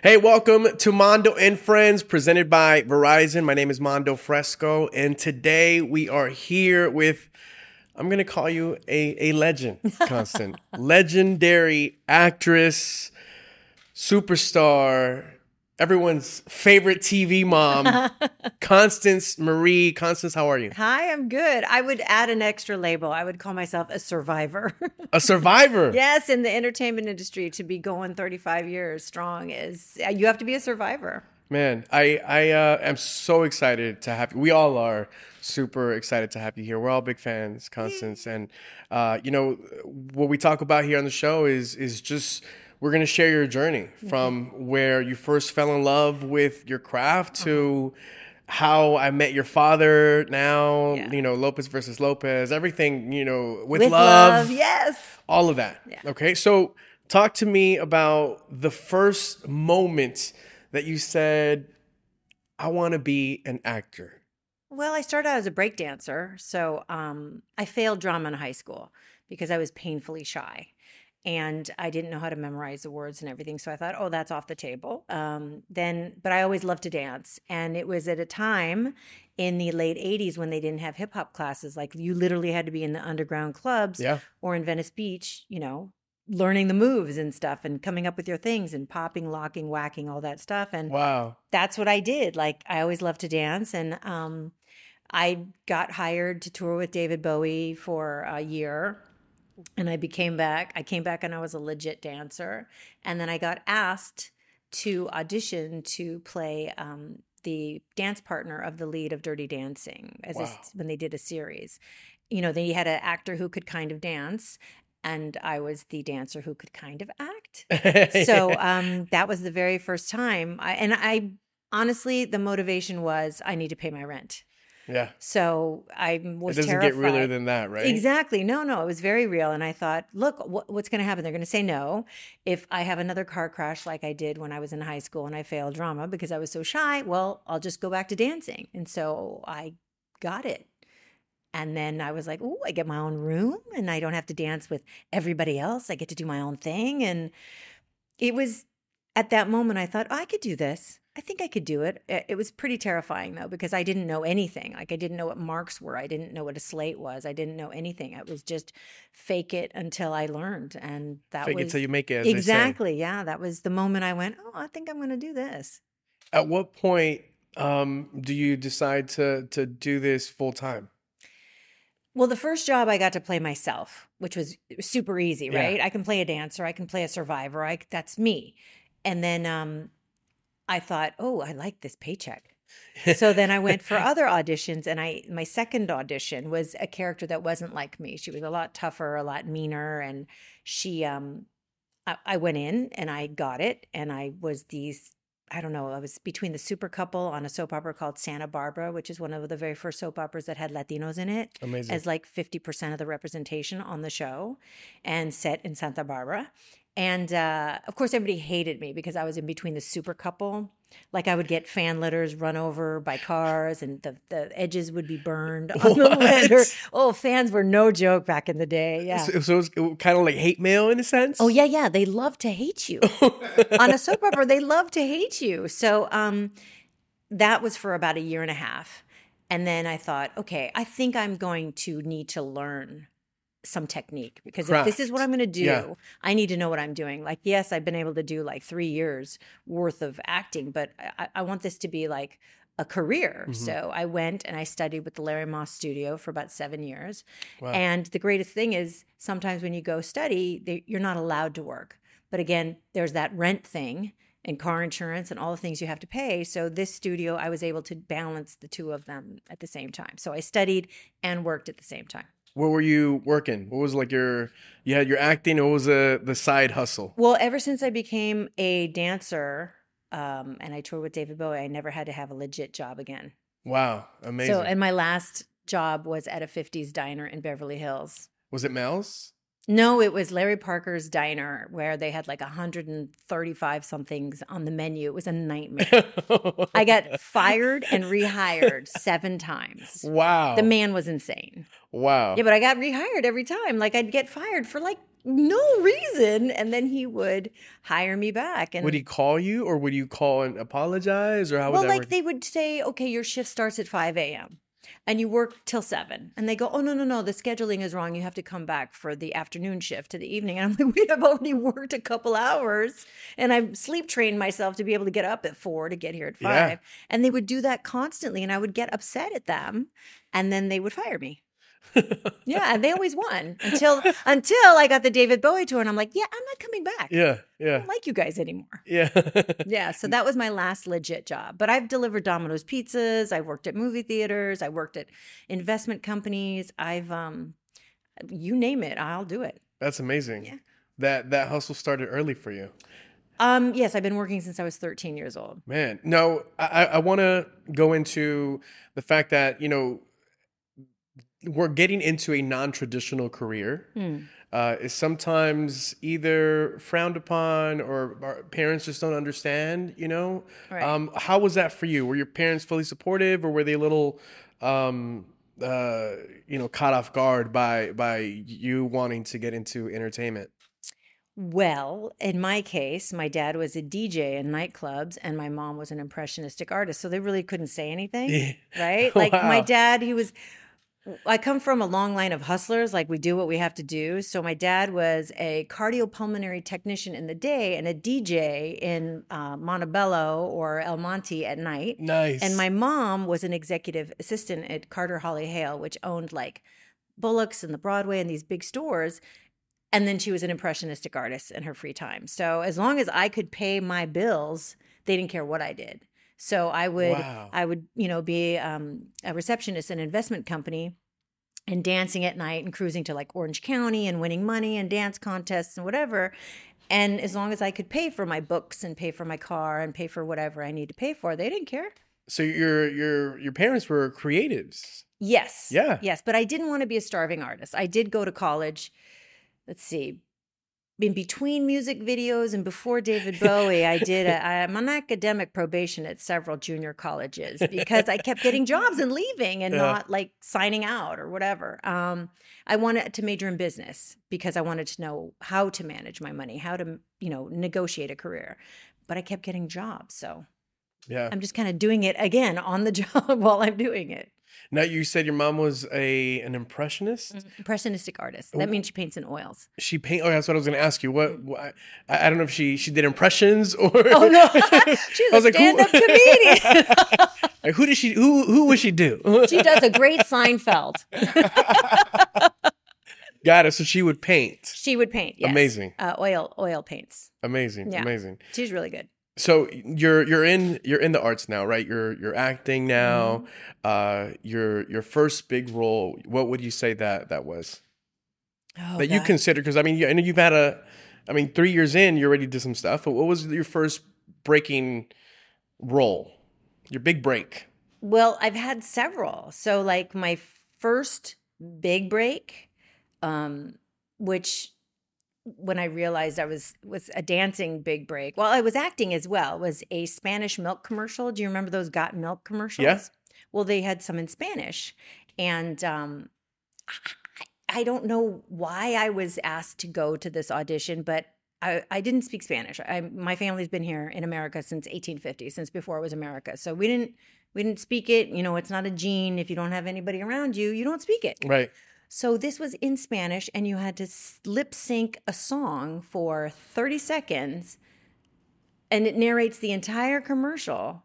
Hey, welcome to Mando and Friends, presented by Verizon. My name is Mando Fresco, and today we are here with, I'm going to call you a, a legend, Constant. Legendary actress, superstar, everyone's favorite TV mom, Constance Marie. Constance, how are you? Hi, I'm good. I would add an extra label. I would call myself a survivor. A survivor. yes, in the entertainment industry, to be going 35 years strong is you have to be a survivor. Man, I I uh, am so excited to have you. We all are super excited to have you here. We're all big fans, Constance, and uh, you know what we talk about here on the show is is just we're gonna share your journey from where you first fell in love with your craft to how I met your father. Now Yeah. you know Lopez versus Lopez, everything you know with, With love, love, yes. all of that. Yeah. Okay, so talk to me about the first moment that you said, "I want to be an actor." Well, I started out as a break dancer, so um, I failed drama in high school because I was painfully shy, and I didn't know how to memorize the words and everything. So I thought, oh, that's off the table. Um, then, but I always loved to dance, and it was at a time in the late '80s when they didn't have hip hop classes. Like you literally had to be in the underground clubs Yeah, or in Venice Beach, you know, learning the moves and stuff, and coming up with your things and popping, locking, whacking, all that stuff, and wow. that's what I did. Like I always loved to dance, and um, I got hired to tour with David Bowie for a year, and I became back. I came back and I was a legit dancer, and then I got asked to audition to play um, the dance partner of the lead of Dirty Dancing as a, when they did a series. You know, they had an actor who could kind of dance. And I was the dancer who could kind of act so um, that was the very first time I, and i honestly the motivation was i need to pay my rent yeah, so i was. it was doesn't terrified get realer than that, right? exactly no no it was very real and i thought look wh- what's going to happen they're going to say no if i have another car crash like i did when i was in high school and i failed drama because i was so shy well i'll just go back to dancing and so i got it and then I was like, oh, I get my own room and I don't have to dance with everybody else. I get to do my own thing. And it was at that moment I thought, oh, I could do this. I think I could do it. It was pretty terrifying though, because I didn't know anything. Like I didn't know what marks were. I didn't know what a slate was. I didn't know anything. It was just fake it until I learned. And that Fake was it till you make it. As they say. exactly. Yeah. That was the moment I went, oh, I think I'm going to do this. At what point um, do you decide to to do this full time? Well, the first job I got to play myself, which was super easy, Yeah. right? I can play a dancer, I can play a survivor, I that's me. And then um I thought, "Oh, I like this paycheck." so then I went for other auditions and I my second audition was a character that wasn't like me. She was a lot tougher, a lot meaner and she um I, I went in and I got it and I was these I don't know, I was between the super couple on a soap opera called Santa Barbara, which is one of the very first soap operas that had Latinos in it Amazing. as like 50% of the representation on the show and set in Santa Barbara. And uh, of course, everybody hated me because I was in between the super couple. Like I would get fan letters run over by cars, and the, the edges would be burned on the What? letter. Oh, fans were no joke back in the day. Yeah. So, so was kind of like hate mail in a sense. Oh yeah, yeah. They love to hate you on a soap opera. They love to hate you. So um, that was for about a year and a half, and then I thought, okay, I think I'm going to need to learn some technique because if this is what I'm going to do, Yeah. I need to know what I'm doing. Like, yes, I've been able to do like three years worth of acting, but I, I want this to be like a career. Mhm. So I went and I studied with the Larry Moss Studio for about seven years. Wow. And the greatest thing is sometimes when you go study, they, you're not allowed to work. But again, there's that rent thing and car insurance and all the things you have to pay. So this studio, I was able to balance the two of them at the same time. So I studied and worked at the same time. Where were you working? What was like your you had your acting? What was the the side hustle? Well, ever since I became a dancer um, and I toured with David Bowie, I never had to have a legit job again. Wow, amazing. So, and my last job was at a 50s diner in Beverly Hills. was it Mel's? No, it was Larry Parker's diner where they had like 135 somethings on the menu. It was a nightmare. I got fired and rehired seven times. wow. The man was insane. Wow. Yeah, but I got rehired every time. Like I'd get fired for like no reason. And then he would hire me back. And Would he call you, or would you call and apologize, or how would well, like work? they would say, okay, your shift starts at 5 a.m. and you work till 7. And they go, oh, no, no, no, the scheduling is wrong. You have to come back for the afternoon shift to the evening. And I'm like, we have already worked a couple hours and I've sleep trained myself to be able to get up at 4 to get here at 5. Yeah. And they would do that constantly. And I would get upset at them and then they would fire me. yeah, and they always won until until I got the David Bowie tour, and I'm like, yeah, I'm not coming back. yeah, yeah. I don't like you guys anymore. yeah. Yeah, so that was my last legit job. But I've delivered Domino's pizzas. I worked at movie theaters. I worked at investment companies. I've um, you name it, I'll do it. That's amazing. Yeah. That that hustle started early for you. Um, yes, I've been working since I was 13 years old. Man, no, I, I want to go into the fact that, you know, we're getting into a non traditional career. Hmm. Uh, is sometimes either frowned upon or our parents just don't understand, you know? Right. Um, how was that for you? Were your parents fully supportive or were they a little, um, uh, you know, caught off guard by, by you wanting to get into entertainment? Well, in my case, my dad was a DJ in nightclubs and my mom was an impressionistic artist. So they really couldn't say anything. right? Like my dad, he was. I come from a long line of hustlers. Like we do what we have to do. So my dad was a cardiopulmonary technician in the day and a DJ in uh, Montebello or El Monte at night. Nice. And my mom was an executive assistant at Carter Hawley Hale, which owned like Bullocks and the Broadway and these big stores. And then she was an impressionistic artist in her free time. So as long as I could pay my bills, they didn't care what I did. So I would, Wow. I would, you know, be um, a receptionist in an investment company and dancing at night and cruising to like Orange County and winning money and dance contests and whatever. And as long as I could pay for my books and pay for my car and pay for whatever I need to pay for, they didn't care. so your, your, your parents were creatives. Yes. Yeah. Yes. But I didn't want to be a starving artist. I did go to college. Let's see. In between music videos and before David Bowie, I did. A, I'm on academic probation at several junior colleges because I kept getting jobs and leaving and Yeah. not like signing out or whatever. Um, I wanted to major in business because I wanted to know how to manage my money, how to you know negotiate a career. But I kept getting jobs, so Yeah. I'm just kind of doing it again on the job while I'm doing it. Now you said your mom was a an impressionist. Impressionistic artist. That means she paints in oils. She paint. Oh, that's what I was going to ask you. What, what I, I don't know if she she did impressions or. Oh no, she's I was a like, who- stand-up comedian. Like, who did she? Who who would she do? she does a great Seinfeld. Got it. So she would paint. She would paint. Yes. Amazing. Uh, oil oil paints. Amazing. Yeah. Amazing. She's really good. So you're you're in you're in the arts now, right? You're you're acting now. Mm-hmm. Uh, your your first big role. What would you say that that was? Oh, that you consider because I mean you- I know you've had a, I mean three years in you already did some stuff. But what was your first breaking role? Your big break. Well, I've had several. So, like my first big break, um, which when I realized I was was a dancing big break. Well, I was acting as well. Was a Spanish milk commercial. Do you remember those Got Milk commercials? Yeah. Well, they had some in Spanish, and um, I, I don't know why I was asked to go to this audition, but. I, I didn't speak Spanish. I, my family's been here in America since 1850, since before it was America. So we didn't we didn't speak it. You know, it's not a gene. If you don't have anybody around you, you don't speak it. Right. So this was in Spanish, and you had to lip sync a song for 30 seconds, and it narrates the entire commercial.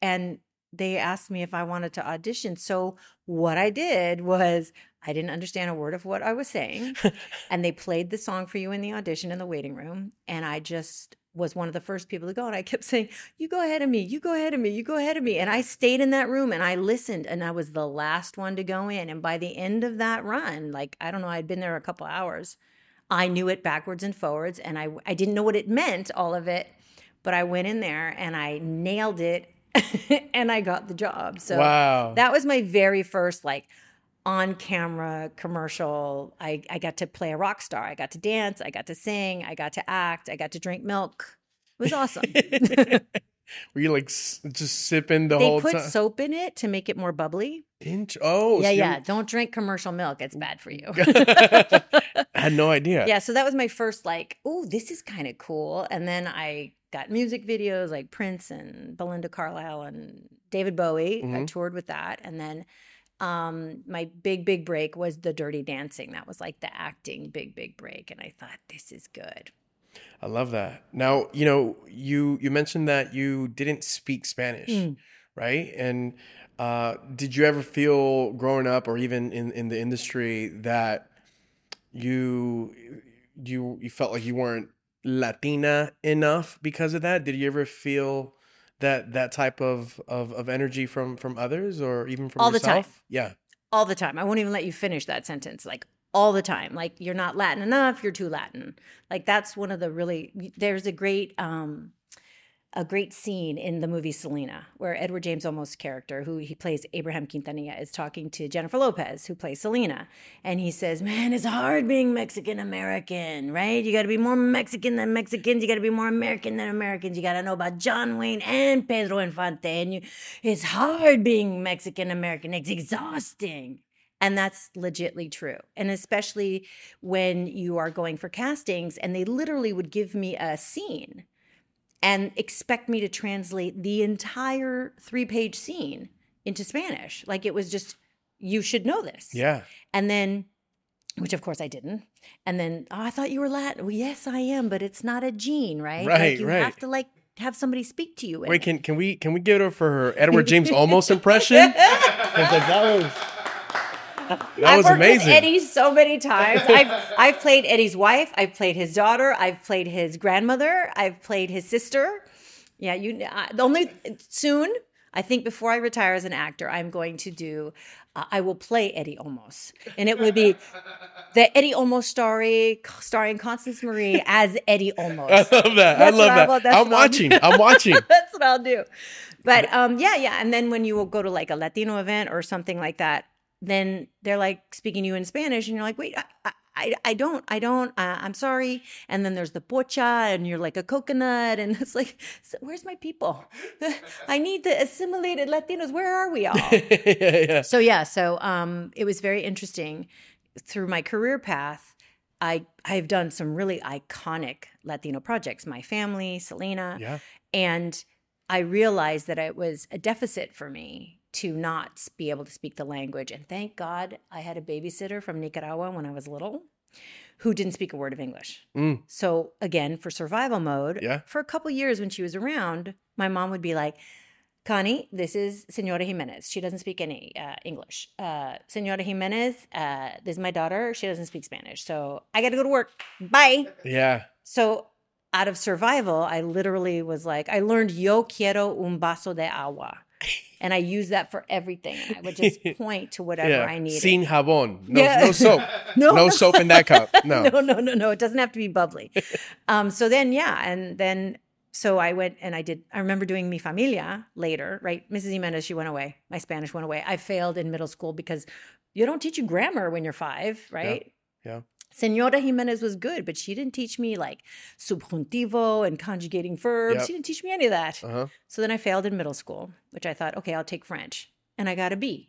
And they asked me if I wanted to audition. So what I did was I didn't understand a word of what I was saying, and they played the song for you in the audition in the waiting room, and I just was one of the first people to go and I kept saying, "You go ahead of me. You go ahead of me. You go ahead of me." And I stayed in that room and I listened and I was the last one to go in and by the end of that run, like I don't know, I'd been there a couple hours. I knew it backwards and forwards and I I didn't know what it meant all of it, but I went in there and I nailed it and I got the job. So wow. that was my very first like on camera commercial. I, I got to play a rock star. I got to dance. I got to sing. I got to act. I got to drink milk. It was awesome. Were you like just sipping the they whole time? They put soap in it to make it more bubbly. Int- oh, yeah, so yeah. Don't drink commercial milk; it's bad for you. I had no idea. yeah, so that was my first like, oh, this is kind of cool. And then I got music videos like Prince and Belinda Carlisle and David Bowie. I Mhm. toured with that. And then um my big big break was the dirty dancing. That was like the acting big big break and I thought this is good. I love that. Now, you know, you you mentioned that you didn't speak Spanish, Mm. right? And uh, did you ever feel growing up, or even in in the industry, that you you you felt like you weren't Latina enough because of that? Did you ever feel that that type of of, of energy from from others, or even from All the time. yourself? Yeah. All the time. I won't even let you finish that sentence. Like all the time. Like you're not Latin enough, you're too Latin. Like that's one of the really there's a great um a great scene in the movie Selena where Edward James Olmos' character, who he plays Abraham Quintanilla, is talking to Jennifer Lopez, who plays Selena. And he says, Man, it's hard being Mexican American, right? You got to be more Mexican than Mexicans. You got to be more American than Americans. You got to know about John Wayne and Pedro Infante. And you, it's hard being Mexican American. It's exhausting. And that's legitly true. And especially when you are going for castings and they literally would give me a scene and expect me to translate the entire three page scene into Spanish. Like it was just, you should know this. Yeah. And then, which of course I didn't. And then, oh, I thought you were Latin. Well, yes, I am, but it's not a gene, right? Right, Like you right. have to like have somebody speak to you. Wait, can can we can we give her for her Edward James Olmos impression? 'Cause, like, that was that I've was worked amazing. with Eddie so many times. I've I've played Eddie's wife. I've played his daughter. I've played his grandmother. I've played his sister. Yeah, you. I, the only soon, I think, before I retire as an actor, I'm going to do. Uh, I will play Eddie Olmos, and it would be the Eddie Olmos story, starring Constance Marie as Eddie Olmos. I love that. I love that. I'm I'll watching. I'm watching. That's what I'll do. But um, yeah, yeah. And then when you will go to like a Latino event or something like that, then they're like speaking to you in Spanish, and you're like, wait, I, I, I don't, I don't, uh, I'm sorry. And then there's the pocha, and you're like a coconut, and it's like, so where's my people? I need the assimilated Latinos. Where are we all? yeah, yeah. so yeah, so um, it was very interesting through my career path. I I've done some really iconic Latino projects. My family, Selena, Yeah. and I realized that it was a deficit for me to not be able to speak the language. And thank God I had a babysitter from Nicaragua when I was little who didn't speak a word of English. Mm. So again, for survival mode, Yeah. for a couple years when she was around, my mom would be like, Connie, this is Senora Jimenez. She doesn't speak any uh, English. Uh, Senora Jimenez, uh, this is my daughter. She doesn't speak Spanish. So I got to go to work. Bye. Yeah. So out of survival, I literally was like, I learned yo quiero un vaso de agua. And I use that for everything. I would just point to whatever yeah. I needed. Sin jabón. No, Yeah. no soap. No, no, no. soap in that cup. No. no, no, no, no. It doesn't have to be bubbly. um, so then, yeah, and then so I went and I did. I remember doing Mi Familia later, right? Mrs. Jimenez, she went away. My Spanish went away. I failed in middle school because you don't teach you grammar when you're five, right? yeah. Senora Jimenez was good, but she didn't teach me like subjuntivo and conjugating verbs. Yep. She didn't teach me any of that. Uh-huh. So then I failed in middle school, which I thought, okay, I'll take French. And I got a B.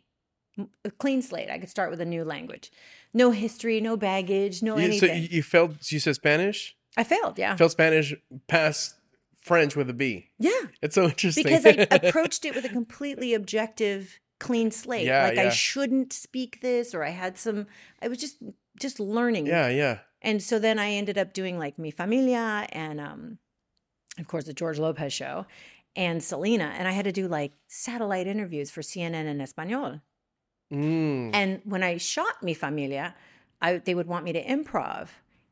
A clean slate. I could start with a new language. No history, no baggage, no You, so anything. you, you failed. You said Spanish. I failed, yeah. Failed Spanish. Passed French with a B. Yeah. It's so interesting. Because I approached it with a completely objective, clean slate. Yeah, like I shouldn't speak this or I had some I was just just learning. yeah. Yeah. And so then I ended up doing like Mi Familia and um of course the George Lopez show and Selena and I had to do like satellite interviews for CNN in Espanol. Mm. And when I shot Mi Familia, I, they would want me to improv.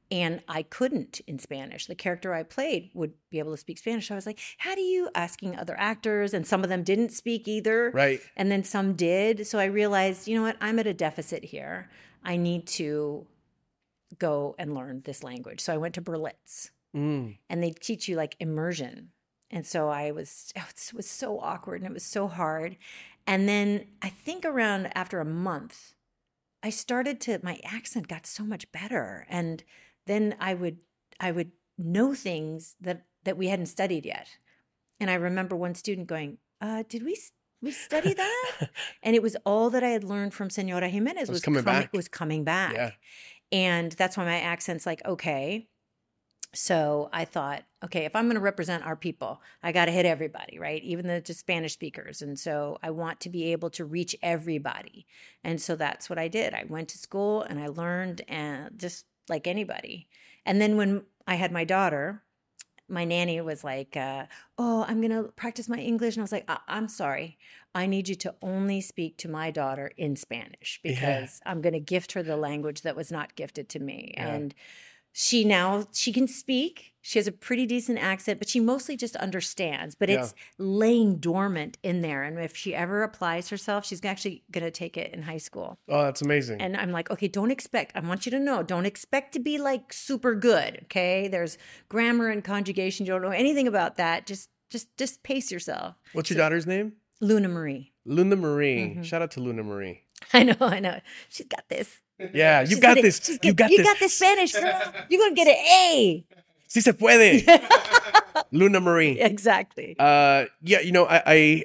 And I couldn't in Spanish. The character I played would be able to speak Spanish. So I was like, how do you asking other actors? And some of them didn't speak either. Right. And then some did. So I realized, you know what? I'm at a deficit here. I need to go and learn this language. So I went to Berlitz Mm. and they teach you like immersion. And so I was, it was so awkward and it was so hard. And then I think around after a month, I started to, my accent got so much better. And then I would, I would know things that, that we hadn't studied yet. And I remember one student going, uh, "Did we we study that?" and it was all that I had learned from Senora Jimenez was coming back. Was coming back. Yeah. And that's why my accent's like, okay. So I thought, okay, if I'm going to represent our people, I got to hit everybody, right? Even the just Spanish speakers. And so I want to be able to reach everybody. And so that's what I did. I went to school and I learned and just like anybody. And then when I had my daughter, my nanny was like, uh, "Oh, I'm gonna practice my English," and I was like, I- "I'm sorry, I need you to only speak to my daughter in Spanish Yeah. because I'm gonna gift her the language that was not gifted to me." Yeah. And she now she can speak. She has a pretty decent accent, but she mostly just understands. But Yeah. it's laying dormant in there, and if she ever applies herself, she's actually gonna take it in high school. Oh, that's amazing. And I'm like, okay, don't expect, I want you to know, don't expect to be like super good. Okay. There's grammar and conjugation. You don't know anything about that. Just, just, just pace yourself. What's your daughter's name? Luna Marie. Luna Marie. Mhm. Shout out to Luna Marie. I know, I know. She's got this. Yeah, you got this. she's You got you this. got this Spanish, girl. You're going to get an A. Si se puede. Luna Marie. Exactly. Uh, yeah, you know, I,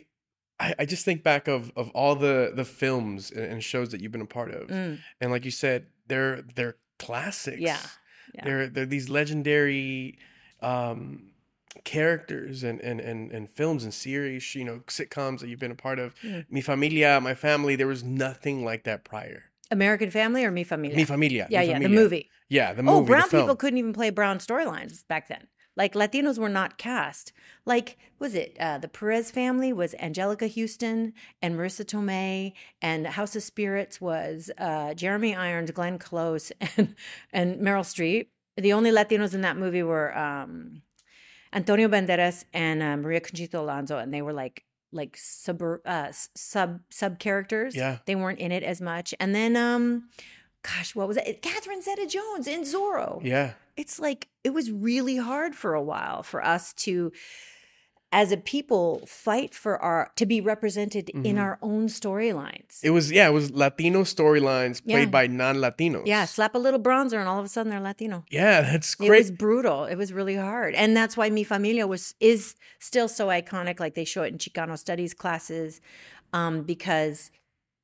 I, I- just think back of of all the the films and, and shows that you've been a part of, Mm, and like you said, they're they're classics. Yeah, yeah. They're they're these legendary um characters and, and and and films and series, you know, sitcoms that you've been a part of. Mm. Mi familia, my family, there was nothing like that prior. American Family or Mi Familia? Mi familia. yeah, Mi yeah, the movie. Yeah, the movie. oh, brown people couldn't even play brown storylines back then. Like Latinos were not cast. Like was it uh, the Perez family was Anjelica Huston and Marisa Tomei, and House of Spirits was uh, Jeremy Irons, Glenn Close, and and Meryl Streep. The only Latinos in that movie were um, Antonio Banderas and uh, Maria Conchita Alonso, and they were like like sub uh, sub sub characters. Yeah. they weren't in it as much. And then um, gosh, what was it? Catherine Zeta Jones in Zorro Yeah. it's like it was really hard for a while for us to as a people fight for our to be represented in Mhm. our own storylines It was yeah, it was Latino storylines played Yeah. by non-Latinos. yeah slap a little bronzer and all of a sudden they're latino Yeah, that's great. it was brutal it was really hard and that's why mi familia was is still so iconic like they show it in chicano studies classes um, because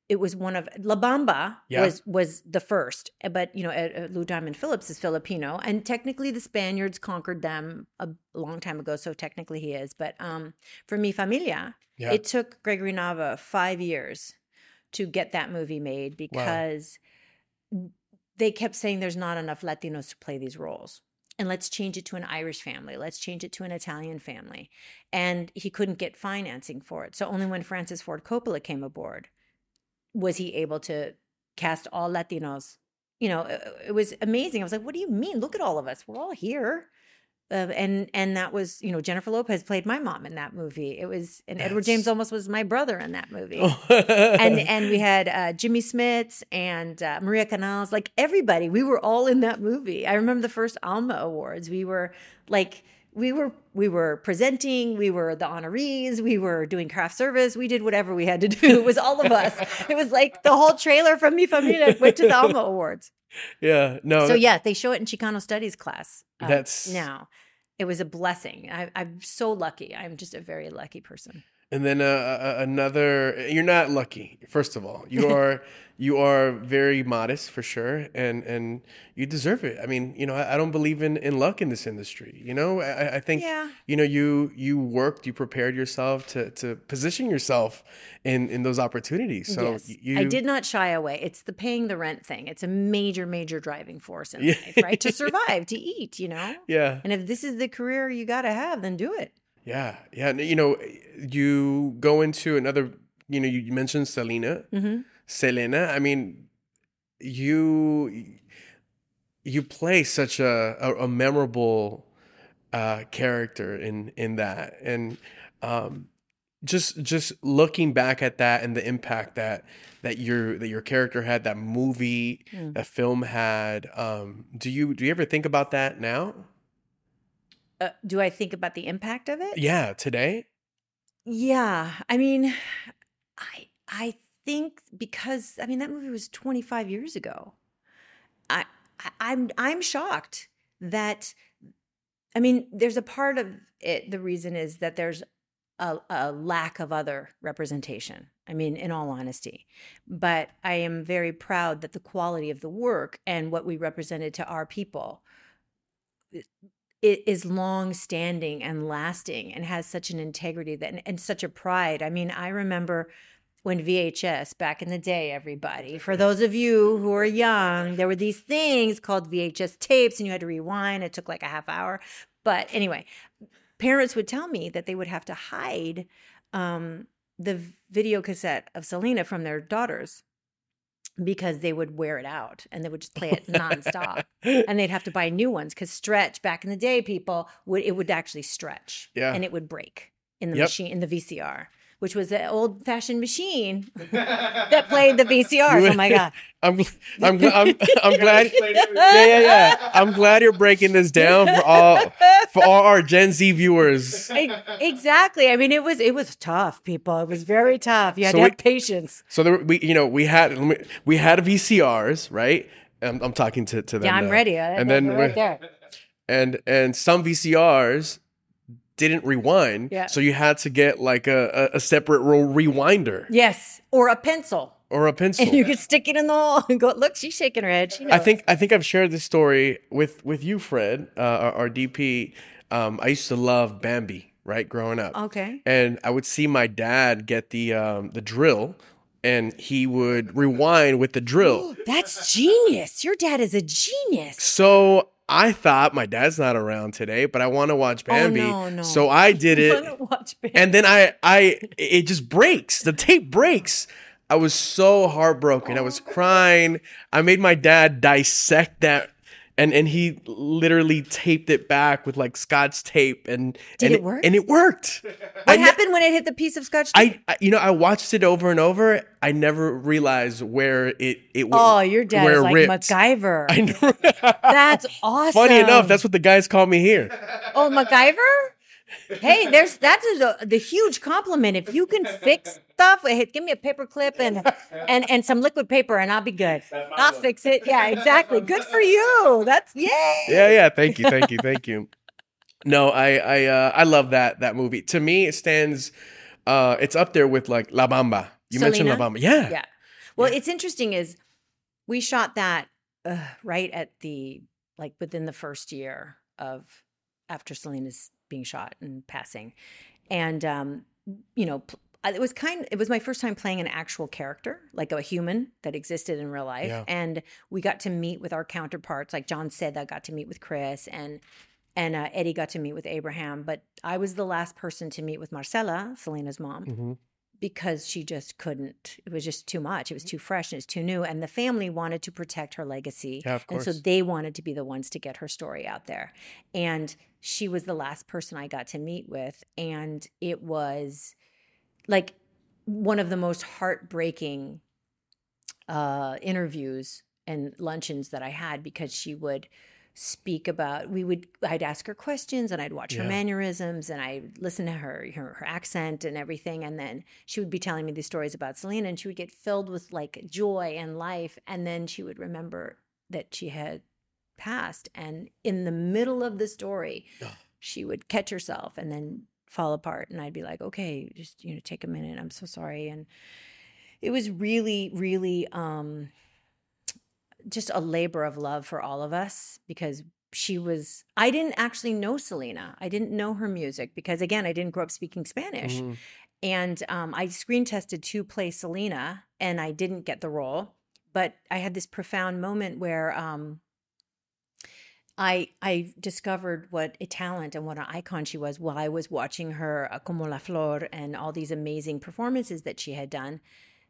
it was one of La Bamba Yeah. was was the first, but you know uh, uh, Lou Diamond Phillips is Filipino, and technically the Spaniards conquered them a long time ago, so technically he is. But um, for Mi Familia, yeah. it took Gregory Nava five years to get that movie made because they kept saying there's not enough Latinos to play these roles. And let's change it to an Irish family. Let's change it to an Italian family. And he couldn't get financing for it. So only when Francis Ford Coppola came aboard was he able to cast all Latinos. You know, it, it was amazing. I was like, what do you mean? Look at all of us. We're all here. Uh, and and that was you know Jennifer Lopez played my mom in that movie. It was and Edward James Olmos was my brother in that movie Oh. and and we had uh, Jimmy Smits and uh, Maria Canals, like everybody. We were all in that movie. I remember the first Alma Awards. We were like we were we were presenting. We were the honorees. We were doing craft service. We did whatever we had to do. It was all of us. It was like the whole trailer from Mi Familia went to the Alma Awards. yeah, no. So yeah, they show it in Chicano Studies class. uh, That's- now. It was a blessing. I, I'm so lucky. I'm just a very lucky person. And then uh, uh, another, you're not lucky. First of all, you are you are very modest for sure, and and you deserve it. I mean, you know, I, I don't believe in in luck in this industry. You know, I, I think Yeah. you know you you worked, you prepared yourself to to position yourself in in those opportunities. So yes. you, I did not shy away. It's the paying the rent thing. It's a major, major driving force in Yeah. life, right? to survive, to eat, you know? Yeah, And if this is the career you got to have, then do it. Yeah, yeah. You know, you go into another. You know, you mentioned Selena. hmm Selena, I mean, you you play such a a, a memorable uh, character in in that, and um, just just looking back at that and the impact that that your that your character had, that movie, Mm. that film had. Um, do you do you ever think about that now? Uh, do I think about the impact of it? Yeah, today. Yeah. I mean, I I think because I mean that movie was 25 years ago. I, I I'm I'm shocked that I mean there's a part of it the reason is that there's a, a lack of other representation. I mean, in all honesty. But I am very proud that the quality of the work and what we represented to our people it is long standing and lasting and has such an integrity that and, and such a pride. I mean, I remember when VHS back in the day, everybody, for those of you who are young, there were these things called VHS tapes and you had to rewind. It took like a half hour. But anyway, parents would tell me that they would have to hide um, the video cassette of Selena from their daughters because they would wear it out and they would just play it nonstop and they'd have to buy new ones because stretch back in the day people would it would actually stretch Yeah. and it would break in the Yep. machine in the vcr which was an old fashioned machine that played the vcrs oh my god I'm I'm I'm, I'm glad. Yeah, yeah, yeah. I'm glad you're breaking this down for all for all our Gen Z viewers. E- exactly i mean it was it was tough people it was very tough you had So to we- have patience So there, we, you know, we had we had VCRs, right? I'm, I'm talking to to them. yeah i'm now. ready I- And then we're right there and and some VCRs didn't rewind, Yeah. so you had to get like a a, a separate rewinder yes or a pencil or a pencil. and you could stick it in the hole and go look she's shaking her head she I think I think I've shared this story with with you, Fred, uh, our, our DP. Um, I used to love Bambi, right, growing up, okay and I would see my dad get the um, the drill, and he would rewind with the drill. That's genius. Your dad is a genius. So I thought my dad's not around today, but I want to watch Bambi. Oh, no, no. So I did it, and then I I it just breaks. The tape breaks. I was so heartbroken. I was crying. I made my dad dissect that and and he literally taped it back with like scotch tape and Did and it work? And it worked. I what ne- happened when it hit the piece of scotch tape? I, I you know I watched it over and over. I never realized where it it went- oh, your dad where is like ripped. MacGyver. I know. That's awesome. Funny enough, that's what the guys call me here. oh MacGyver. Hey, there's that's the the huge compliment. If you can fix stuff, hey, give me a paper clip and and and some liquid paper, and I'll be good. I'll fix it. Yeah, exactly. Good for you. That's yay. Yeah, yeah. Thank you, thank you, thank you. No, I I uh, I love that that movie. To me, it stands. Uh, it's up there with like La Bamba. You mentioned La Bamba. Yeah. Yeah. Well, it's interesting is we shot that uh, right at the like within the first year of after Selena's being shot and passing, and um, you know. It was kind it was my first time playing an actual character like a human that existed in real life Yeah. and we got to meet with our counterparts like Jon Seda got to meet with chris and and uh, eddie got to meet with abraham but i was the last person to meet with marcella selena's mom hmm because she just couldn't. It was just too much. It was too fresh and it's too new. And the family wanted to protect her legacy. Yeah, And so they wanted to be the ones to get her story out there. And she was the last person I got to meet with. And it was like one of the most heartbreaking uh, interviews and luncheons that I had because she would speak about we would I'd ask her questions and I'd watch her mannerisms and I listen to her, her her accent and everything and then she would be telling me these stories about Selena and she would get filled with like joy and life and then she would remember that she had passed and in the middle of the story she would catch herself and then fall apart and I'd be like okay just you know take a minute I'm so sorry and it was really really um just a labor of love for all of us because she was I didn't actually know Selena. I didn't know her music because again, I didn't grow up speaking Spanish. Mhm. And um, I screen tested to play Selena and I didn't get the role. But I had this profound moment where um, I I discovered what a talent and what an icon she was while I was watching her uh, Como la Flor and all these amazing performances that she had done.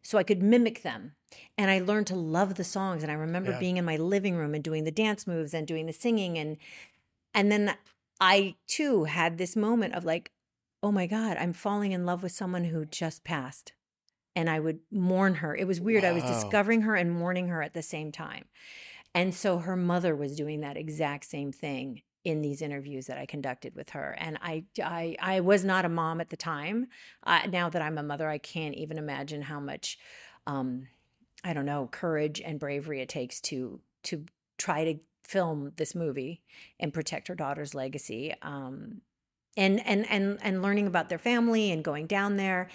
So I could mimic them. And I learned to love the songs. And I remember Yeah. being in my living room and doing the dance moves and doing the singing. And and then I too had this moment of like, oh my God, I'm falling in love with someone who just passed. And I would mourn her. It was weird. I was discovering her and mourning her at the same time. And so her mother was doing that exact same thing in these interviews that I conducted with her. And I, I, I was not a mom at the time. Uh, now that I'm a mother, I can't even imagine how much, um, I don't know, courage and bravery it takes to to try to film this movie and protect her daughter's legacy. Um, and and and and learning about their family and going down there,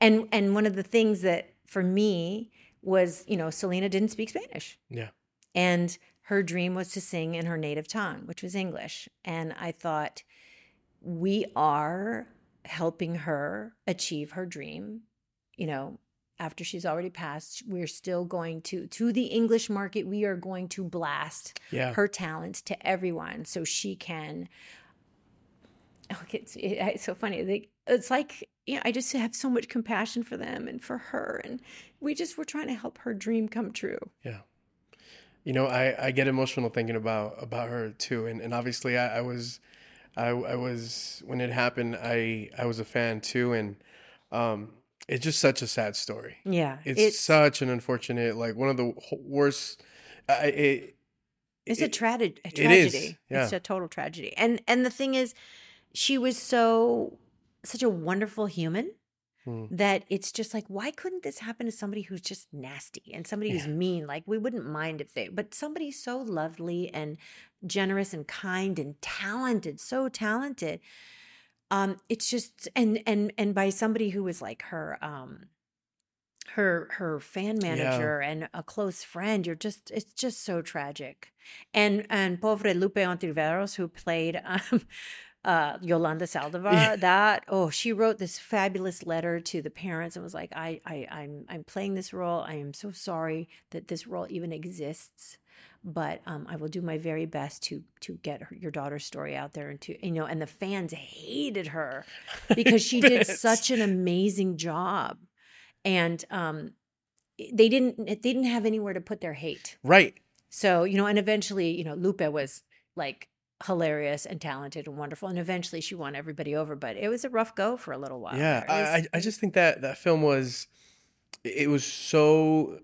and and one of the things that for me was you know Selena didn't speak Spanish. Yeah. And her dream was to sing in her native tongue, which was English. And I thought, we are helping her achieve her dream. You know, after she's already passed, we're still going to, to the English market, we are going to blast Yeah. her talent to everyone so she can. Oh, it's, it- it's so funny. Like, it's like, you know, I just have so much compassion for them and for her. And we just were trying to help her dream come true. Yeah. You know, I, I get emotional thinking about about her too, and and obviously I, I was, I I was when it happened I I was a fan too, and um, it's just such a sad story. Yeah. It's, such an unfortunate, like one of the worst. I it, It's a, it- tragedy. It is, yeah. It's a total tragedy. And and the thing is, she was so such a wonderful human Hmm. that it's just like, why couldn't this happen to somebody who's just nasty and somebody who's Yeah. mean? Like we wouldn't mind if they, but somebody so lovely and generous and kind and talented, so talented. Um, it's just and and and by somebody who was like her um her her fan manager and a close friend you're just it's just so tragic and and pobre lupe ontiveros who played um uh yolanda saldivar Yeah. that oh she wrote this fabulous letter to the parents and was like i i i'm i'm playing this role i am so sorry that this role even exists but um, I will do my very best to to get her, your daughter's story out there and to you know and the fans hated her because she did such an amazing job and um they didn't they didn't have anywhere to put their hate right. so you know and eventually you know lupe was like hilarious and talented and wonderful and eventually she won everybody over but it was a rough go for a little while Yeah, was- I, I just think that that film was, it was so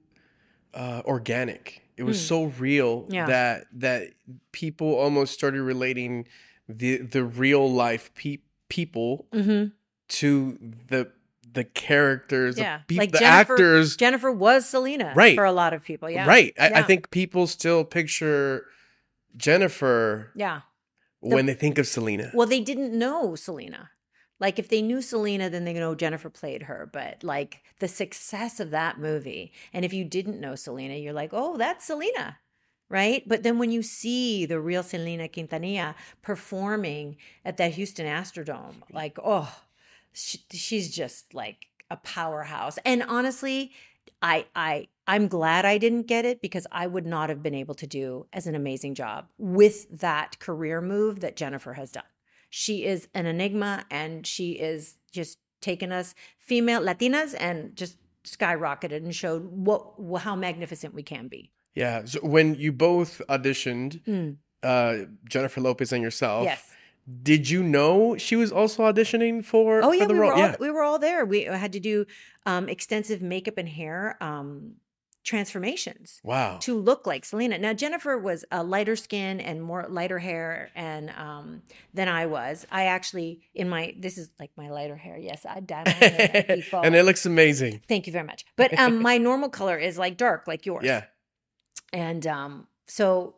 uh, organic. It was Mm. so real Yeah. that that people almost started relating the the real life pe- people Mhm. to the the characters, Yeah, the, peop- like the Jennifer- actors. jennifer was selena Right. for a lot of people yeah Right. I, I think people still picture Jennifer yeah when they think of Selena. Well, they didn't know Selena. Like if they knew Selena, then they know Jennifer played her. But like the success of that movie, and if you didn't know Selena, you're like, oh, that's Selena, right? But then when you see the real Selena Quintanilla performing at that Houston Astrodome, like, oh, she, she's just like a powerhouse. And honestly, I I I'm glad I didn't get it because I would not have been able to do as an amazing job with that career move that Jennifer has done. She is an enigma and she is just taken us female Latinas and just skyrocketed and showed what how magnificent we can be. yeah. So when you both auditioned, Mm, uh, Jennifer Lopez and yourself, yes. Did you know she was also auditioning for, Oh for yeah, the we were all yeah. we were all there. We had to do um, extensive makeup and hair um, transformations. Wow. to look like Selena. Now Jennifer was a lighter skin and more lighter hair and um than I was. I actually in my this is like my lighter hair. Yes, I dyed my hair. and it looks amazing. Thank you very much. But um my normal color is like dark like yours. Yeah. And um so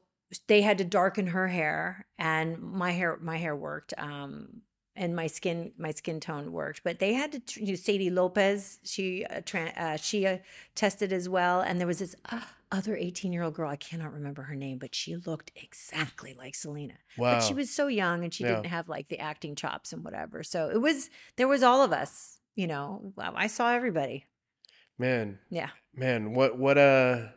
they had to darken her hair and my hair my hair worked. Um and my skin my skin tone worked but they had to you know, sadie lopez she uh, tra- uh, she uh, tested as well and there was this uh, other 18 year old girl i cannot remember her name but she looked exactly like selena Wow. but she was so young and she Yeah. didn't have like the acting chops and whatever so it was there was all of us you know wow, i saw everybody man, yeah man, what what a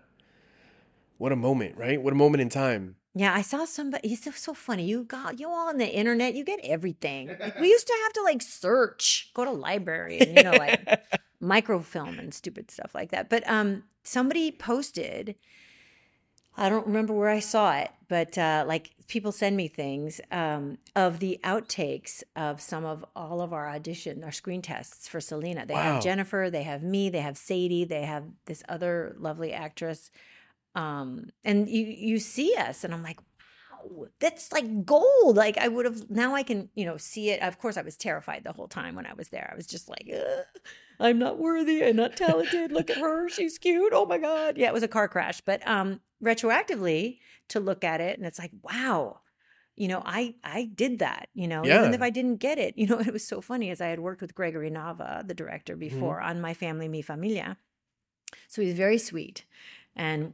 what a moment, right? What a moment in time. yeah i saw somebody it's so, so funny you got you all on the internet you get everything like, we used to have to like search go to library and you know like microfilm and stupid stuff like that. But um, somebody posted, I don't remember where I saw it, but uh, like people send me things um, of the outtakes of some of all of our audition, our screen tests for Selena. They Wow. have Jennifer, they have me, they have Sadie, they have this other lovely actress. Um, and you you see us, and I'm like, wow, that's like gold. Like I would have now I can you know see it. Of course, I was terrified the whole time when I was there. I was just like, "Ugh, I'm not worthy. I'm not talented. Look at her, she's cute. Oh my god, yeah, it was a car crash. But um, retroactively to look at it, and it's like, wow, you know, I I did that, you know, Yeah. even if I didn't get it. You know, it was so funny as I had worked with Gregory Nava, the director, Mm-hmm. before on My Family, Mi Familia. So he's very sweet. And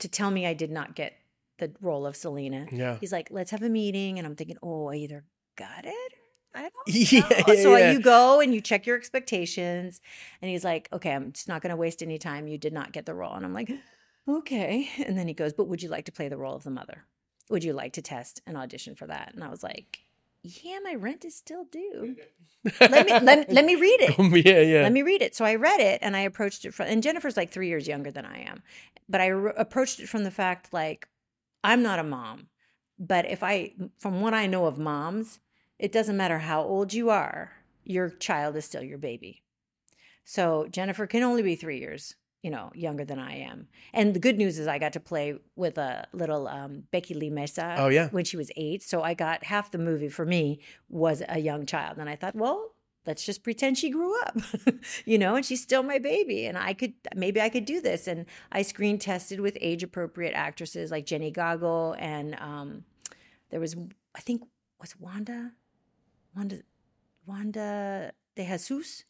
to tell me I did not get the role of Selena, Yeah. he's like, let's have a meeting. And I'm thinking, oh, I either got it I don't know. yeah, so yeah. you go and you check your expectations. And he's like, okay, I'm just not going to waste any time. You did not get the role. And I'm like, okay. And then he goes, but would you like to play the role of the mother? Would you like to test and audition for that? And I was like, yeah, my rent is still due. Let me let, let me read it. yeah, yeah. Let me read it. So I read it and I approached it from, and Jennifer's like three years younger than I am, but I re- approached it from the fact like, I'm not a mom, but if I, from what I know of moms, it doesn't matter how old you are, your child is still your baby. So Jennifer can only be three years, you know, younger than I am. And the good news is I got to play with a little um, Becky Lee Meza Oh, yeah. when she was eight. So I got half the movie for me was a young child. And I thought, well, let's just pretend she grew up, you know, and she's still my baby. And I could, maybe I could do this. And I screen tested with age appropriate actresses like Jenny Gago. And um, there was, I think, was Wanda, Wanda, Wanda de Jesus.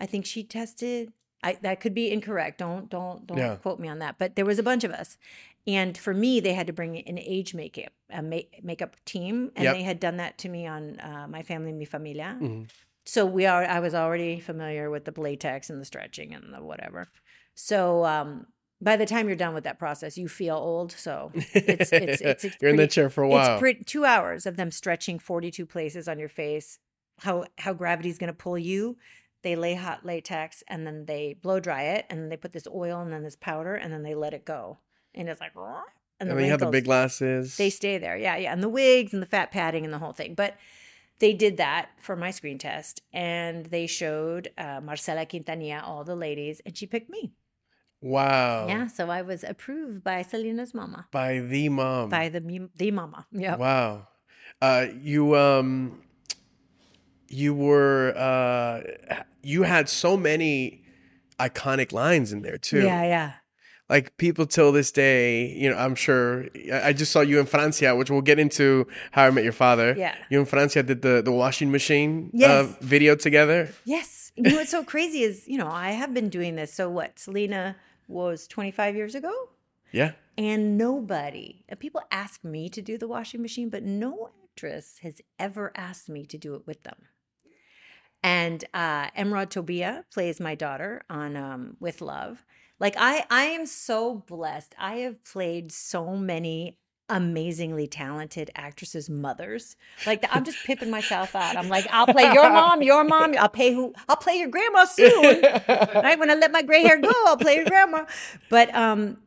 I think she tested. I, that could be incorrect. Don't don't don't Yeah. quote me on that. But there was a bunch of us, and for me, they had to bring an age makeup a ma- makeup team, and Yep. they had done that to me on uh, my family, mi familia. Mhm. So we are. I was already familiar with the latex and the stretching and the whatever. So um, by the time you're done with that process, you feel old. So it's it's it's, it's You're in the chair for a while. it's pretty, two hours of them stretching 42 places on your face. How how gravity's going to pull you. They lay hot latex and then they blow dry it and they put this oil and then this powder and then they let it go. And it's like, and the then you have the big glasses. They stay there. Yeah, yeah. And the wigs and the fat padding and the whole thing. But they did that for my screen test and they showed uh, Marcella Quintanilla, all the ladies, and she picked me. wow. Yeah. So I was approved by Selena's mama, By the mom. by the, the mama. Yeah. Wow. Uh, you um, you were uh, you had so many iconic lines in there too. Yeah, yeah. Like people till this day, you know, I'm sure. I just saw you in Francia, which we'll get into how I met your father. Yeah. You and Francia did the the washing machine Yes. uh, video together. Yes. You know what's so crazy is, you know, I have been doing this. So what? Selena was 25 years ago, Yeah. and nobody, people ask me to do the washing machine, but no actress has ever asked me to do it with them. And uh, Emeraude Toubia plays my daughter on um, With Love. Like I, I am so blessed. I have played so many amazingly talented actresses' mothers. Like I'm just pipping myself out. I'm like, I'll play your mom, your mom. I'll pay who? I'll play your grandma soon. right when I let my gray hair go, I'll play your grandma. But um,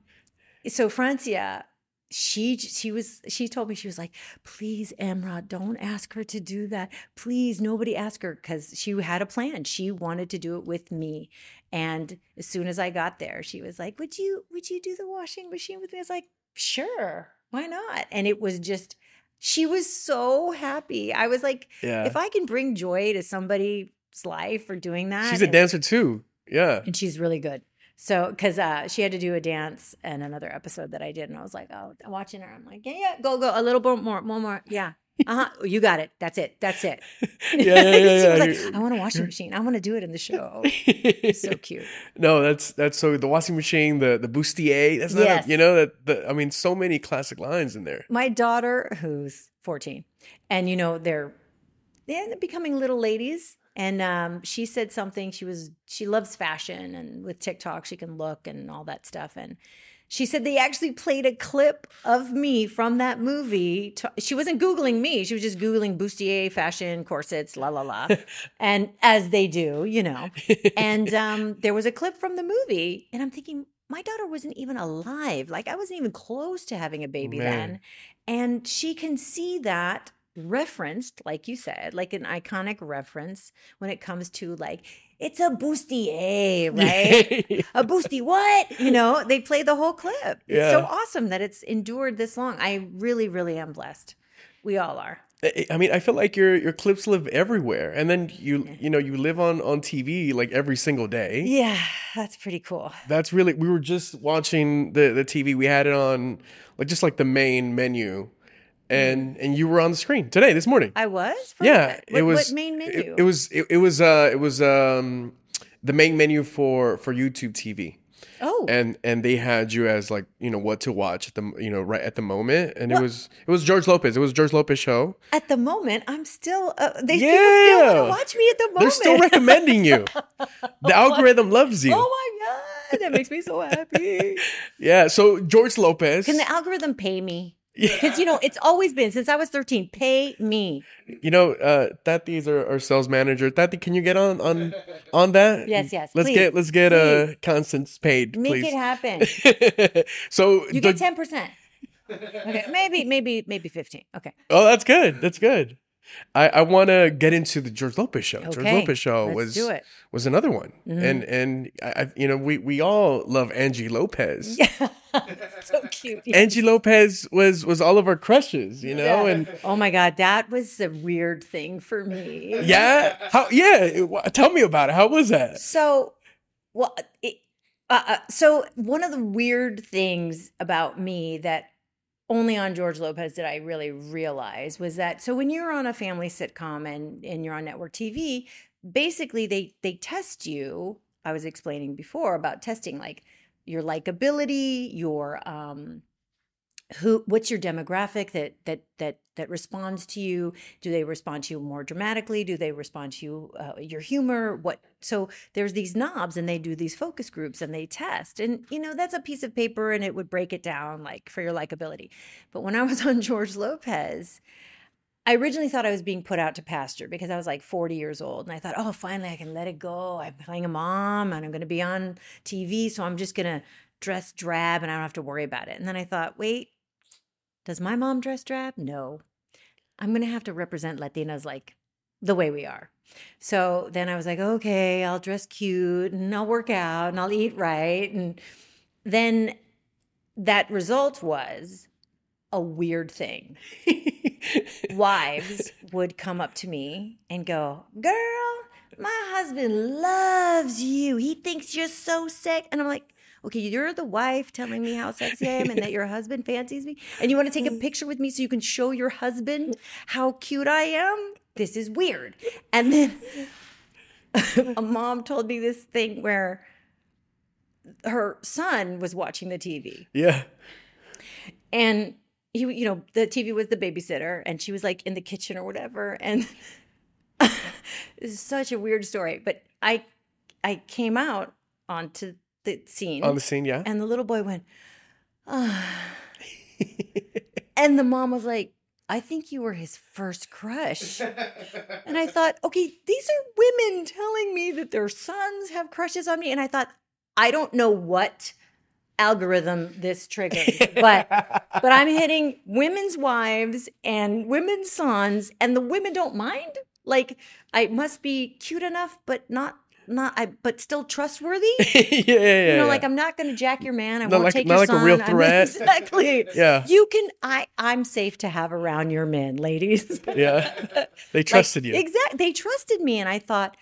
so Francia, she she was she told me she was like, please, Emeraude, don't ask her to do that. Please, nobody ask her because she had a plan. She wanted to do it with me. And as soon as I got there, she was like, Would you would you do the washing machine with me? I was like, Sure, why not? And it was just she was so happy. I was like, Yeah. if I can bring joy to somebody's life for doing that. She's a and- dancer too. Yeah. and she's really good. So, because uh, she had to do a dance in another episode that I did, and I was like, oh, watching her, I'm like, yeah, yeah, go, go, a little bit more, more, more, yeah, uh huh, you got it, that's it, that's it. Yeah, yeah, yeah, yeah. like, I want a washing machine, I want to do it in the show. So cute. no, that's that's so the washing machine, the the bustier. That's not a- you know that the I mean so many classic lines in there. My daughter, who's 14, and you know they're they're becoming little ladies. And um, she said something. She was she loves fashion, and with TikTok she can look and all that stuff. And she said they actually played a clip of me from that movie. To, she wasn't googling me; she was just googling bustier fashion corsets, la la la, and as they do, you know. And um, there was a clip from the movie, and I'm thinking my daughter wasn't even alive. Like I wasn't even close to having a baby Man. then, and she can see that referenced, like you said, like an iconic reference when it comes to like it's a bustier, right? a boosty what? You know, they play the whole clip. It's so awesome that it's endured this long. I really, really am blessed. We all are. I I mean, I feel like your your clips live everywhere, and then you you know you live on on TV like every single day. Yeah, that's pretty cool. That's really. We were just watching the the TV. We had it on like just like the main menu, and and you were on the screen today this morning. I was. For yeah, what? it was what main menu. It, it was it, it was uh it was um the main menu for for YouTube TV. oh, and and they had you as like you know what to watch at the you know right at the moment and What? it was it was George Lopez it was George Lopez show at the moment, I'm still. Uh, they people still to watch me at the moment. they're still recommending you the algorithm loves you Oh my god, that makes me so happy. yeah so George Lopez Can the algorithm pay me? Yeah, Because you know it's always been since I was 13. Pay me. you know uh Tati's our, our sales manager Tati can you get on on on that Yes, yes, let's please, get let's get uh Constance paid Make please it happen. so You the- get 10 percent. Okay, maybe maybe maybe 15. Okay, oh that's good that's good I, I want to get into the George Lopez show. George Lopez show let's was was another one, Mhm. and and I, I- you know we we all love Angie Lopez. so cute. Angie Lopez was was all of our crushes, you know, Yeah. and Oh my god, that was a weird thing for me. yeah, how yeah, tell me about it. How was that? So, well, it, uh, uh, so one of the weird things about me that only on George Lopez did I really realize was that so when you're on a family sitcom and and you're on network TV, basically they they test you. I was explaining before about testing like your likability, your um who what's your demographic that that that that responds to you? Do they respond to you more dramatically? Do they respond to you uh, your humor? What so there's these knobs and they do these focus groups and they test. And you know that's a piece of paper and it would break it down like for your likability. But when i was on george lopez I originally thought I was being put out to pasture because I was like 40 years old. And I thought, oh, finally I can let it go. I'm playing a mom and I'm going to be on TV. So I'm just going to dress drab and I don't have to worry about it. And then I thought, wait, does my mom dress drab? No. I'm going to have to represent Latinas like the way we are. So then I was like, okay, I'll dress cute and I'll work out and I'll eat right. And then that result was a weird thing. Wives would come up to me and go, Girl, my husband loves you. He thinks you're so sick. And I'm like, Okay, you're the wife telling me how sexy I am and that your husband fancies me. And you want to take a picture with me so you can show your husband how cute I am? This is weird. And then a mom told me this thing where her son was watching the TV yeah, and he you know the tv was the babysitter and she was like in the kitchen or whatever and this is such a weird story but i i came out onto the scene on the scene, yeah. and the little boy went ah. and the mom was like i think you were his first crush and i thought okay these are women telling me that their sons have crushes on me and i thought i don't know what algorithm this triggers but but I'm hitting women's wives and women's sons, and the women don't mind. Like I must be cute enough, but not not I, but still trustworthy. yeah, yeah, yeah. you know, yeah. like I'm not going to jack your man. I Not won't like- take not your like a son. real I mean, threat. exactly. Yeah. You can. I. I'm safe to have around your men, ladies. yeah, they Like, trusted you. Exactly. They trusted me, and I thought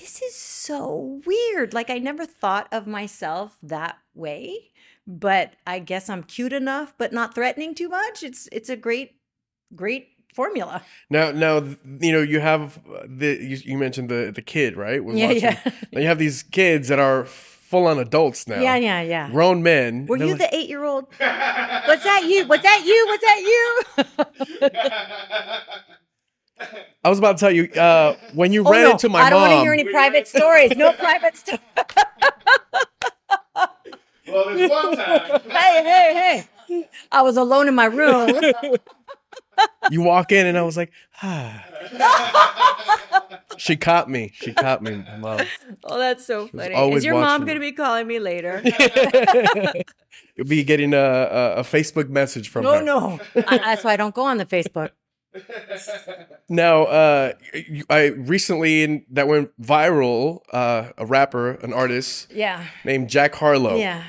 this is so weird. Like I never thought of myself that way but I guess I'm cute enough, but not threatening too much. It's it's a great, great formula. Now, now, you know, you have the you, you mentioned the the kid, right? Was Yeah, watching- yeah. Now you have these kids that are full on adults now. Yeah, yeah, yeah. Grown men. Were you like- the eight year old? What's that you? What's that you? What's that you? I was about to tell you uh, when you Oh, ran no. into my I don't mom. want to hear any private stories. No private stories. Well, there's one time. hey, hey, hey. I was alone in my room. you walk in, and I was like, ah. she caught me. She caught me, my mom. Oh, that's so was funny. Is your mom going to be calling me later? You'll be getting a, a, a Facebook message from No, her. no. I, that's why I don't go on the Facebook. Now, uh, I recently that went viral. Uh, a rapper, an artist Yeah. named Jack Harlow, Yeah.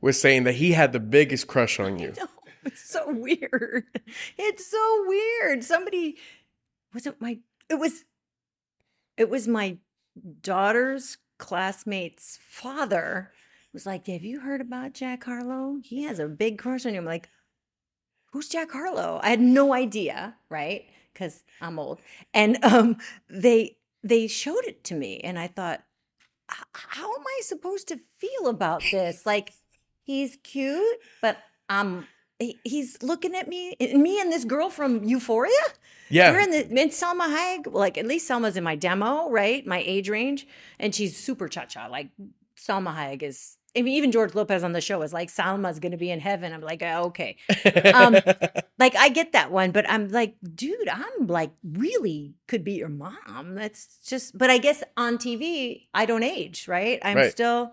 was saying that he had the biggest crush on you. No, it's so weird. It's so weird. Somebody was it my it was it was my daughter's classmate's father was like, Have you heard about Jack Harlow? He has a big crush on you. I'm like, who's Jack Harlow? I had no idea, right? Because I'm old. And um, they they showed it to me, and I thought, how am I supposed to feel about this? Like, he's cute, but I'm. He's looking at me, and me and this girl from Euphoria. Yeah. We're in the in Salma Hayek. Like at least Salma's in my demo, right? My age range, and she's super cha cha. Like Salma Hayek is. I mean, even George Lopez on the show is like Salma's going to be in heaven. I'm like, oh, okay, um, like I get that one, but I'm like, dude, I'm like really could be your mom. That's just. But I guess on TV, I don't age, right? I'm Right. still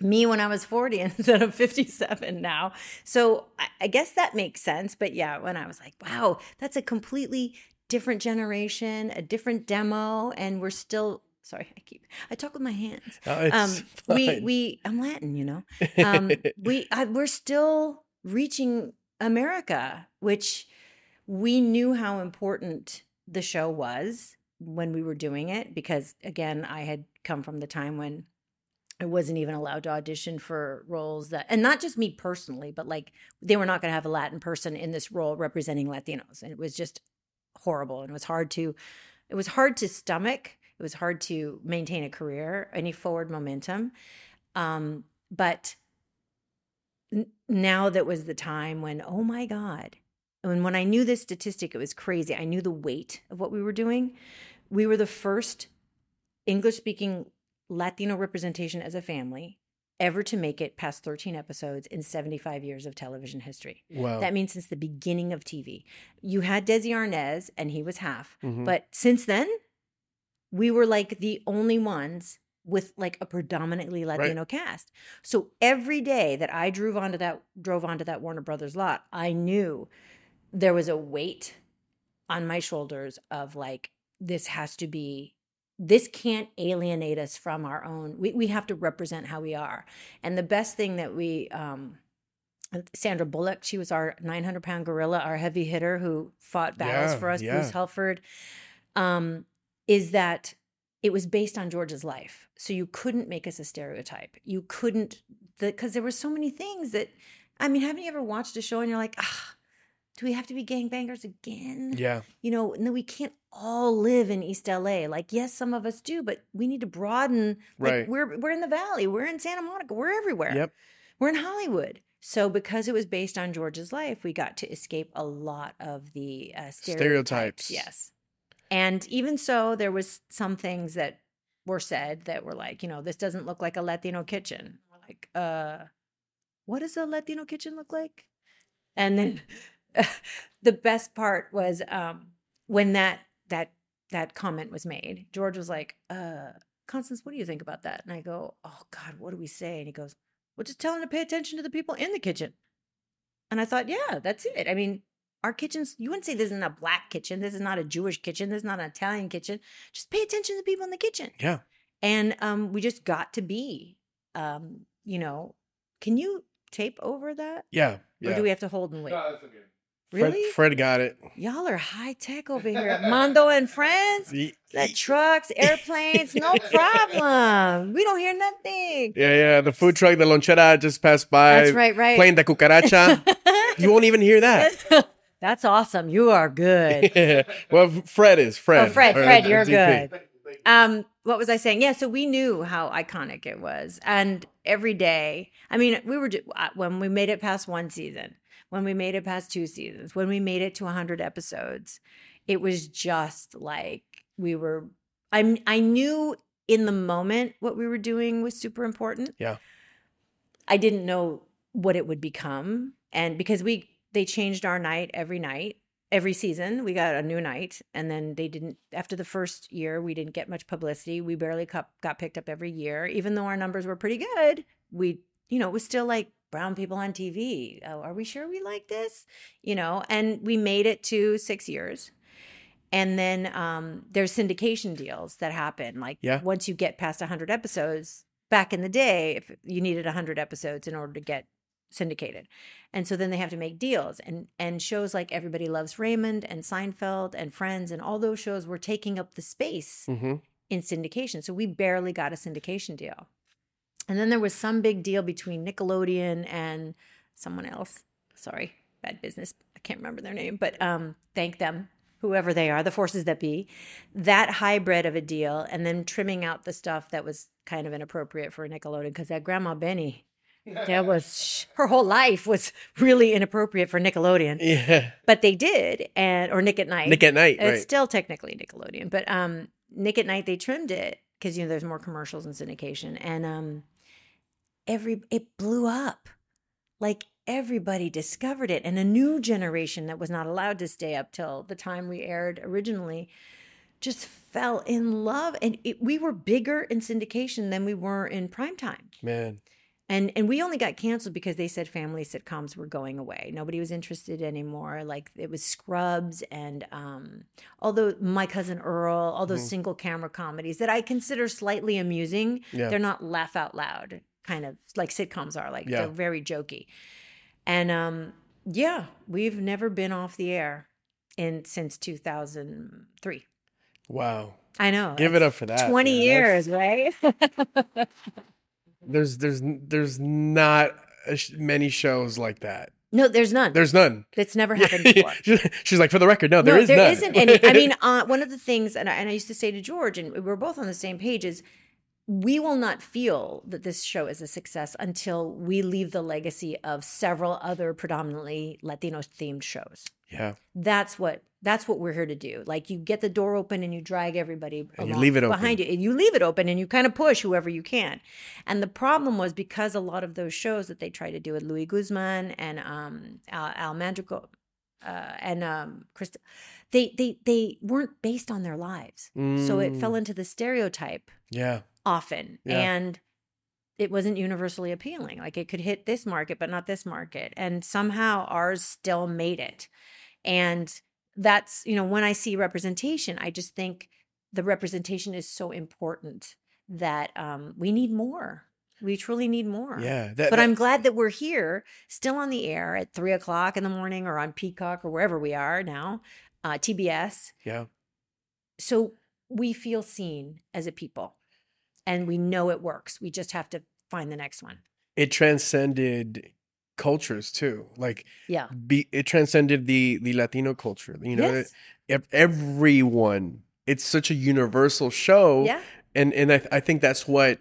me when I was 40 instead of 57 now. So I, I guess that makes sense. But yeah, when I was like, wow, that's a completely different generation, a different demo, and we're still sorry, I keep I talk with my hands. Oh, it's Um we we I'm Latin, you know. Um we I, we're still reaching America, which we knew how important the show was when we were doing it because again, I had come from the time when I wasn't even allowed to audition for roles that, and not just me personally, but like they were not going to have a Latin person in this role representing Latinos, and it was just horrible, and it was hard to, it was hard to stomach. It was hard to maintain a career, any forward momentum. Um, but n- now that was the time when, oh my God, and when I knew this statistic, it was crazy. I knew the weight of what we were doing. We were the first English speaking Latino representation as a family ever to make it past 13 episodes in 75 years of television history. wow. That means since the beginning of TV. You had Desi Arnaz, and he was half. Mhm. But since then, we were like the only ones with like a predominantly Latino cast. So every day that I drove onto that drove onto that Warner Brothers lot, I knew there was a weight on my shoulders of like this has to be this can't alienate us from our own we, we have to represent how we are and the best thing that we um sandra bullock she was our 900 pound gorilla our heavy hitter who fought battles Yeah, for us yeah. bruce helford um is that it was based on george's life so you couldn't make us a stereotype you couldn't because there were so many things that i mean haven't you ever watched a show and you're like ah do we have to be gangbangers again yeah. you know, no, we can't all live in East LA. Like, yes, some of us do, but we need to broaden. Like, Right. We're we're in the Valley, we're in Santa Monica, we're everywhere. Yep. We're in Hollywood. So because it was based on George's life, we got to escape a lot of the uh, stereotypes. Stereotypes. Yes. And even so, there was some things that were said that were like, you know, this doesn't look like a Latino kitchen. We're like, uh, what does a Latino kitchen look like? And then the best part was um, when that that that comment was made. George was like, uh, Constance, what do you think about that? And I go, Oh God, what do we say? And he goes, Well, just tell him to pay attention to the people in the kitchen. And I thought, yeah, that's it. I mean, our kitchens, you wouldn't say this isn't a black kitchen. This is not a Jewish kitchen. This is not an Italian kitchen. Just pay attention to the people in the kitchen. Yeah. And um, we just got to be, um, you know, can you tape over that? Yeah. yeah. Or do we have to hold and wait? No, that's okay. Fred, really? Fred got it. Y'all are high tech over here. Mando and friends. Ye- The trucks, airplanes, no problem. We don't hear nothing. Yeah, yeah. The food truck, the lonchera just passed by. That's right, right. Playing the cucaracha. you won't even hear that. That's awesome. You are good. well, Fred is Fred. Oh, Fred, Fred, you're DP. good. Um, what was I saying? Yeah, so we knew how iconic it was, and every day. I mean, we were uh, when we made it past one season, when we made it past two seasons, when we made it to 100 episodes, it was just like we were. I I knew in the moment what we were doing was super important. Yeah. I didn't know what it would become, and because we they changed our night every night every season. We got a new night and then they didn't after the first year we didn't get much publicity. We barely got, got picked up every year. Even though our numbers were pretty good we you know it was still like brown people on tv oh, are we sure we like this? You know and we made it to six years. And then um, there's syndication deals that happen. Like Yeah. once you get past 100 episodes back in the day if you needed 100 episodes in order to get syndicated and so then they have to make deals and and shows like everybody loves raymond and seinfeld and friends and all those shows were taking up the space Mhm. in syndication so we barely got a syndication deal and then there was some big deal between nickelodeon and someone else sorry bad business. I can't remember their name, but um, thank them, whoever they are, the forces that be. That hybrid of a deal, and then trimming out the stuff that was kind of inappropriate for Nickelodeon because that Grandma Benny. That was her whole life was really inappropriate for Nickelodeon, Yeah. but they did, and or Nick at Night. Nick at Night, It's right. still technically Nickelodeon, but um, Nick at Night they trimmed it because you know there's more commercials and syndication, and um, every it blew up, like everybody discovered it, and a new generation that was not allowed to stay up till the time we aired originally just fell in love, and it, we were bigger in syndication than we were in prime time. Man. And and we only got canceled because they said family sitcoms were going away. Nobody was interested anymore. Like it was Scrubs and um although My Cousin Earl, all those single camera comedies that I consider slightly amusing, Yeah. they're not laugh out loud kind of like sitcoms are. Like Yeah. they're very jokey. And um yeah, we've never been off the air in since 2003. Wow. I know. Give it up for that. 20 man. years, right? There's there's there's not a sh- many shows like that. no, there's none. There's none. That's never happened before. She's like, for the record, no, there no, is there none. isn't any. I mean, uh, one of the things, and I, and I used to say to George, and we we're both on the same page, is we will not feel that this show is a success until we leave the legacy of several other predominantly Latino themed shows. Yeah, That's what that's what we're here to do. Like you get the door open and you drag everybody And you leave it open. behind you. And you leave it open and you kind of push whoever you can. And the problem was because a lot of those shows that they tried to do with Louis Guzman and um, Al, Al Madrigal uh, and um, Krista, they they they weren't based on their lives, so it Mm. fell into the stereotype yeah, often Yeah. and it wasn't universally appealing like it could hit this market but not this market and somehow ours still made it and that's you know when i see representation i just think the representation is so important that um, we need more. We truly need more. Yeah. That, but that- i'm glad that we're here still on the air at three o'clock in the morning or on peacock or wherever we are now uh, tbs yeah, so we feel seen as a people and we know it works. We just have to find the next one. It transcended cultures too. Like, yeah be it transcended the the Latino culture. You know, yes. ev- everyone. It's such a universal show. yeah and and I, I think that's what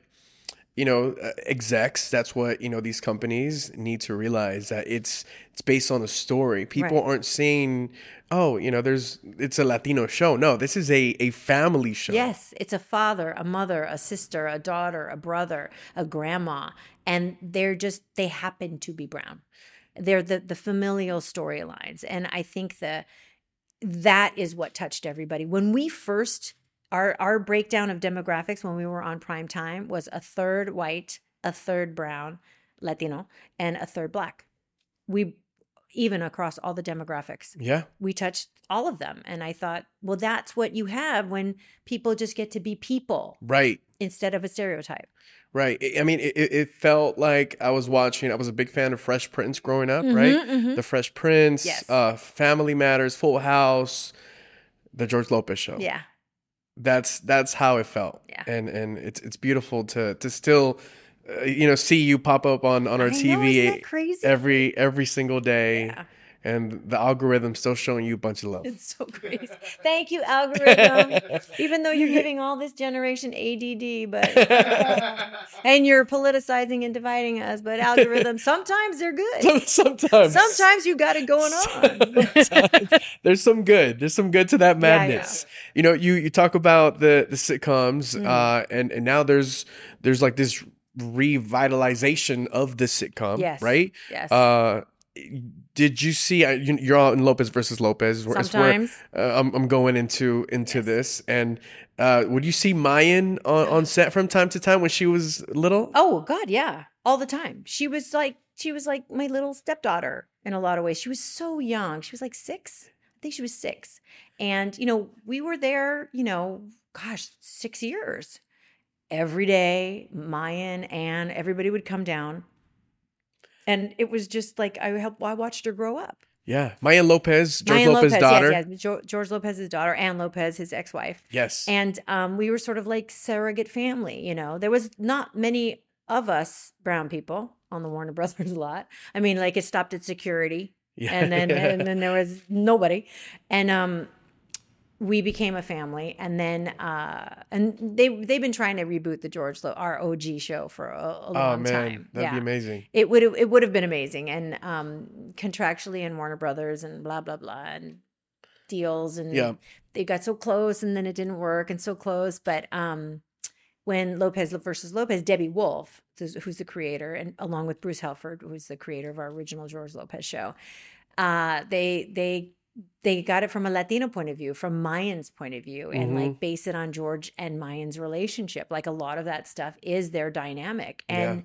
you know uh, execs that's what you know these companies need to realize that it's it's based on a story. People Right. aren't saying oh you know there's it's a latino show. No this is a a family show. Yes it's a father a mother a sister a daughter a brother a grandma and they're just they happen to be brown. They're the the familial storylines and i think the that is what touched everybody. When we first our our breakdown of demographics when we were on prime time was a third white a third brown latino and a third black. We even across all the demographics yeah. we touched all of them. And i thought well that's what you have when people just get to be people right. instead of a stereotype. Right. I- mean it, it felt like i was watching i was a big fan of fresh prince growing up Mhm, right? mhm. the fresh prince Yes. uh family matters full house the george lopez show. Yeah that's that's how it felt Yeah. and and it's it's beautiful to to still uh, you know see you pop up on on our I tv isn't crazy every every single day Yeah. And the algorithm still showing you a bunch of love. It's so crazy thank you algorithm. Even though you're giving all this generation add but and you're politicizing and dividing us but algorithm sometimes they're good. Sometimes. Sometimes you got it going on there's some good. There's some good to that Yeah, yeah. madness. you know you you talk about the the sitcoms Mm. uh and and now there's there's like this revitalization of the sitcom Yes. right? Yes. Uh did you see uh, you- you're on lopez versus lopez where- is where, sometimes uh, I'm, I'm going into into Yes. this and uh would you see mayan on, on set from time to time when she was little Oh God, yeah, all the time. She was like she was like my little stepdaughter in a lot of ways. She was so young. She was like six. I think she was six. And you know, we were there. You know, gosh, six years. Every day, Mayan and everybody would come down, and it was just like I helped. I watched her grow up. yeah. Maya lopez george Mayan lopez's daughter. yes, yes, George Lopez's daughter, Ann Lopez, his ex-wife. Yes. And um, we were sort of like surrogate family you know? There was not many of us brown people on the warner brothers lot. I mean like it stopped at security. Yeah. and then and then there was nobody, and um, we became a family, and then uh, and they they've been trying to reboot the George Lo- our OG show for a, a oh long man, time. that'd yeah. be amazing. It would have it would have been amazing, and um, contractually and Warner Brothers and blah blah blah and deals and Yeah. they got so close and then it didn't work and so close. But um, when Lopez versus Lopez, Debby Wolfe, who's who's the creator, and along with Bruce Helford, who's the creator of our original George Lopez show, uh, they they they got it from a Latino point of view, from Mayan's point of view, and mm-hmm. like base it on George and Mayan's relationship. Like a lot of that stuff is their dynamic. And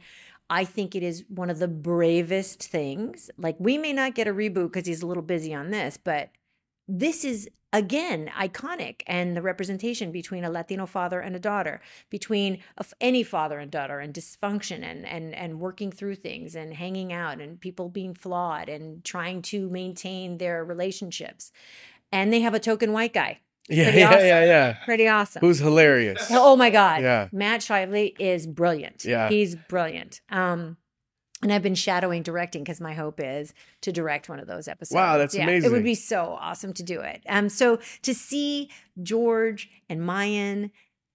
I think it is one of the bravest things. Like we may not get a reboot because he's a little busy on this, but this is again iconic and the representation between a latino father and a daughter between a any father and daughter and dysfunction and and and working through things and hanging out and people being flawed and trying to maintain their relationships and they have a token white guy Yeah, Pretty yeah, awesome. yeah, yeah. pretty awesome Who's hilarious? Oh my God. Yeah. Matt Shively is brilliant. Yeah. He's brilliant. Um, and I've been shadowing directing because my hope is to direct one of those episodes. Wow, that's It amazing. It would be so awesome to do it. Um, so to see George and Mayan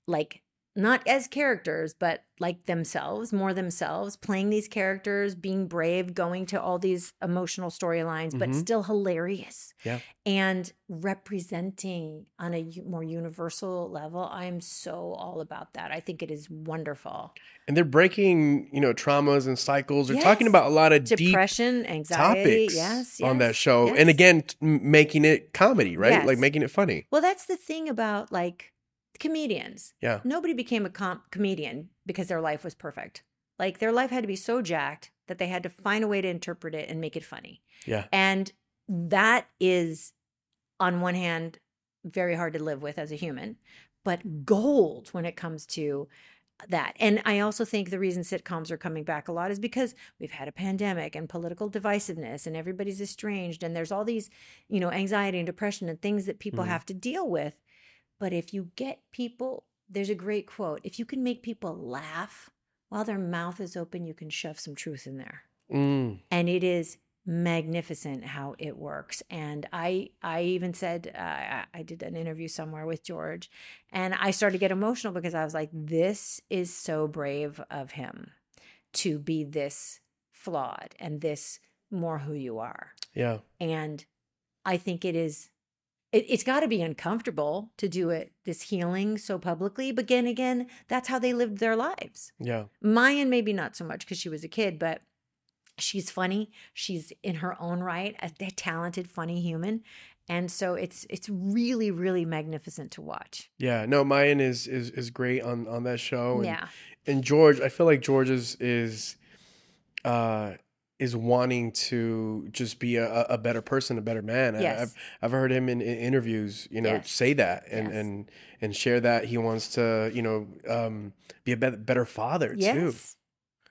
like not as characters, but like themselves, more themselves, playing these characters, being brave, going to all these emotional storylines, but Mhm. still hilarious Yeah. and representing on a more universal level. I'm so all about that. I think it is wonderful. And they're breaking, you know, traumas and cycles. They're talking about a lot of deep Depression, anxiety, topics yes, on that show. yes. And again, making it comedy, right? Yes. Like making it funny. well, that's the thing about like comedians. Yeah. Nobody became a com- comedian because their life was perfect. Like their life had to be so jacked that they had to find a way to interpret it and make it funny. Yeah. And that is, on one hand, very hard to live with as a human, but gold when it comes to that. And I also think the reason sitcoms are coming back a lot is because we've had a pandemic and political divisiveness and everybody's estranged and there's all these, you know, anxiety and depression and things that people Mhm. have to deal with. But if you get people, there's a great quote if you can make people laugh while their mouth is open, you can shove some truth in there Mm. and it is magnificent how it works and i i even said uh, I, I did an interview somewhere with george and i started to get emotional because i was like this is so brave of him to be this flawed and this more who you are Yeah. and i think it is it, it's got to be uncomfortable to do it this healing so publicly but again again that's how they lived their lives Yeah. Mayan maybe not so much because she was a kid, but she's funny. She's in her own right a, a talented, funny human, and so it's it's really really magnificent to watch. Yeah. No, Mayan is is is great on on that show. And, yeah, and George, I feel like George is is uh is wanting to just be a, a better person, a better man. I- Yes. I've I've heard him in, in interviews, you know, Yes. say that and Yes. and and share that he wants to, you know, um, be a better, better father too. yes.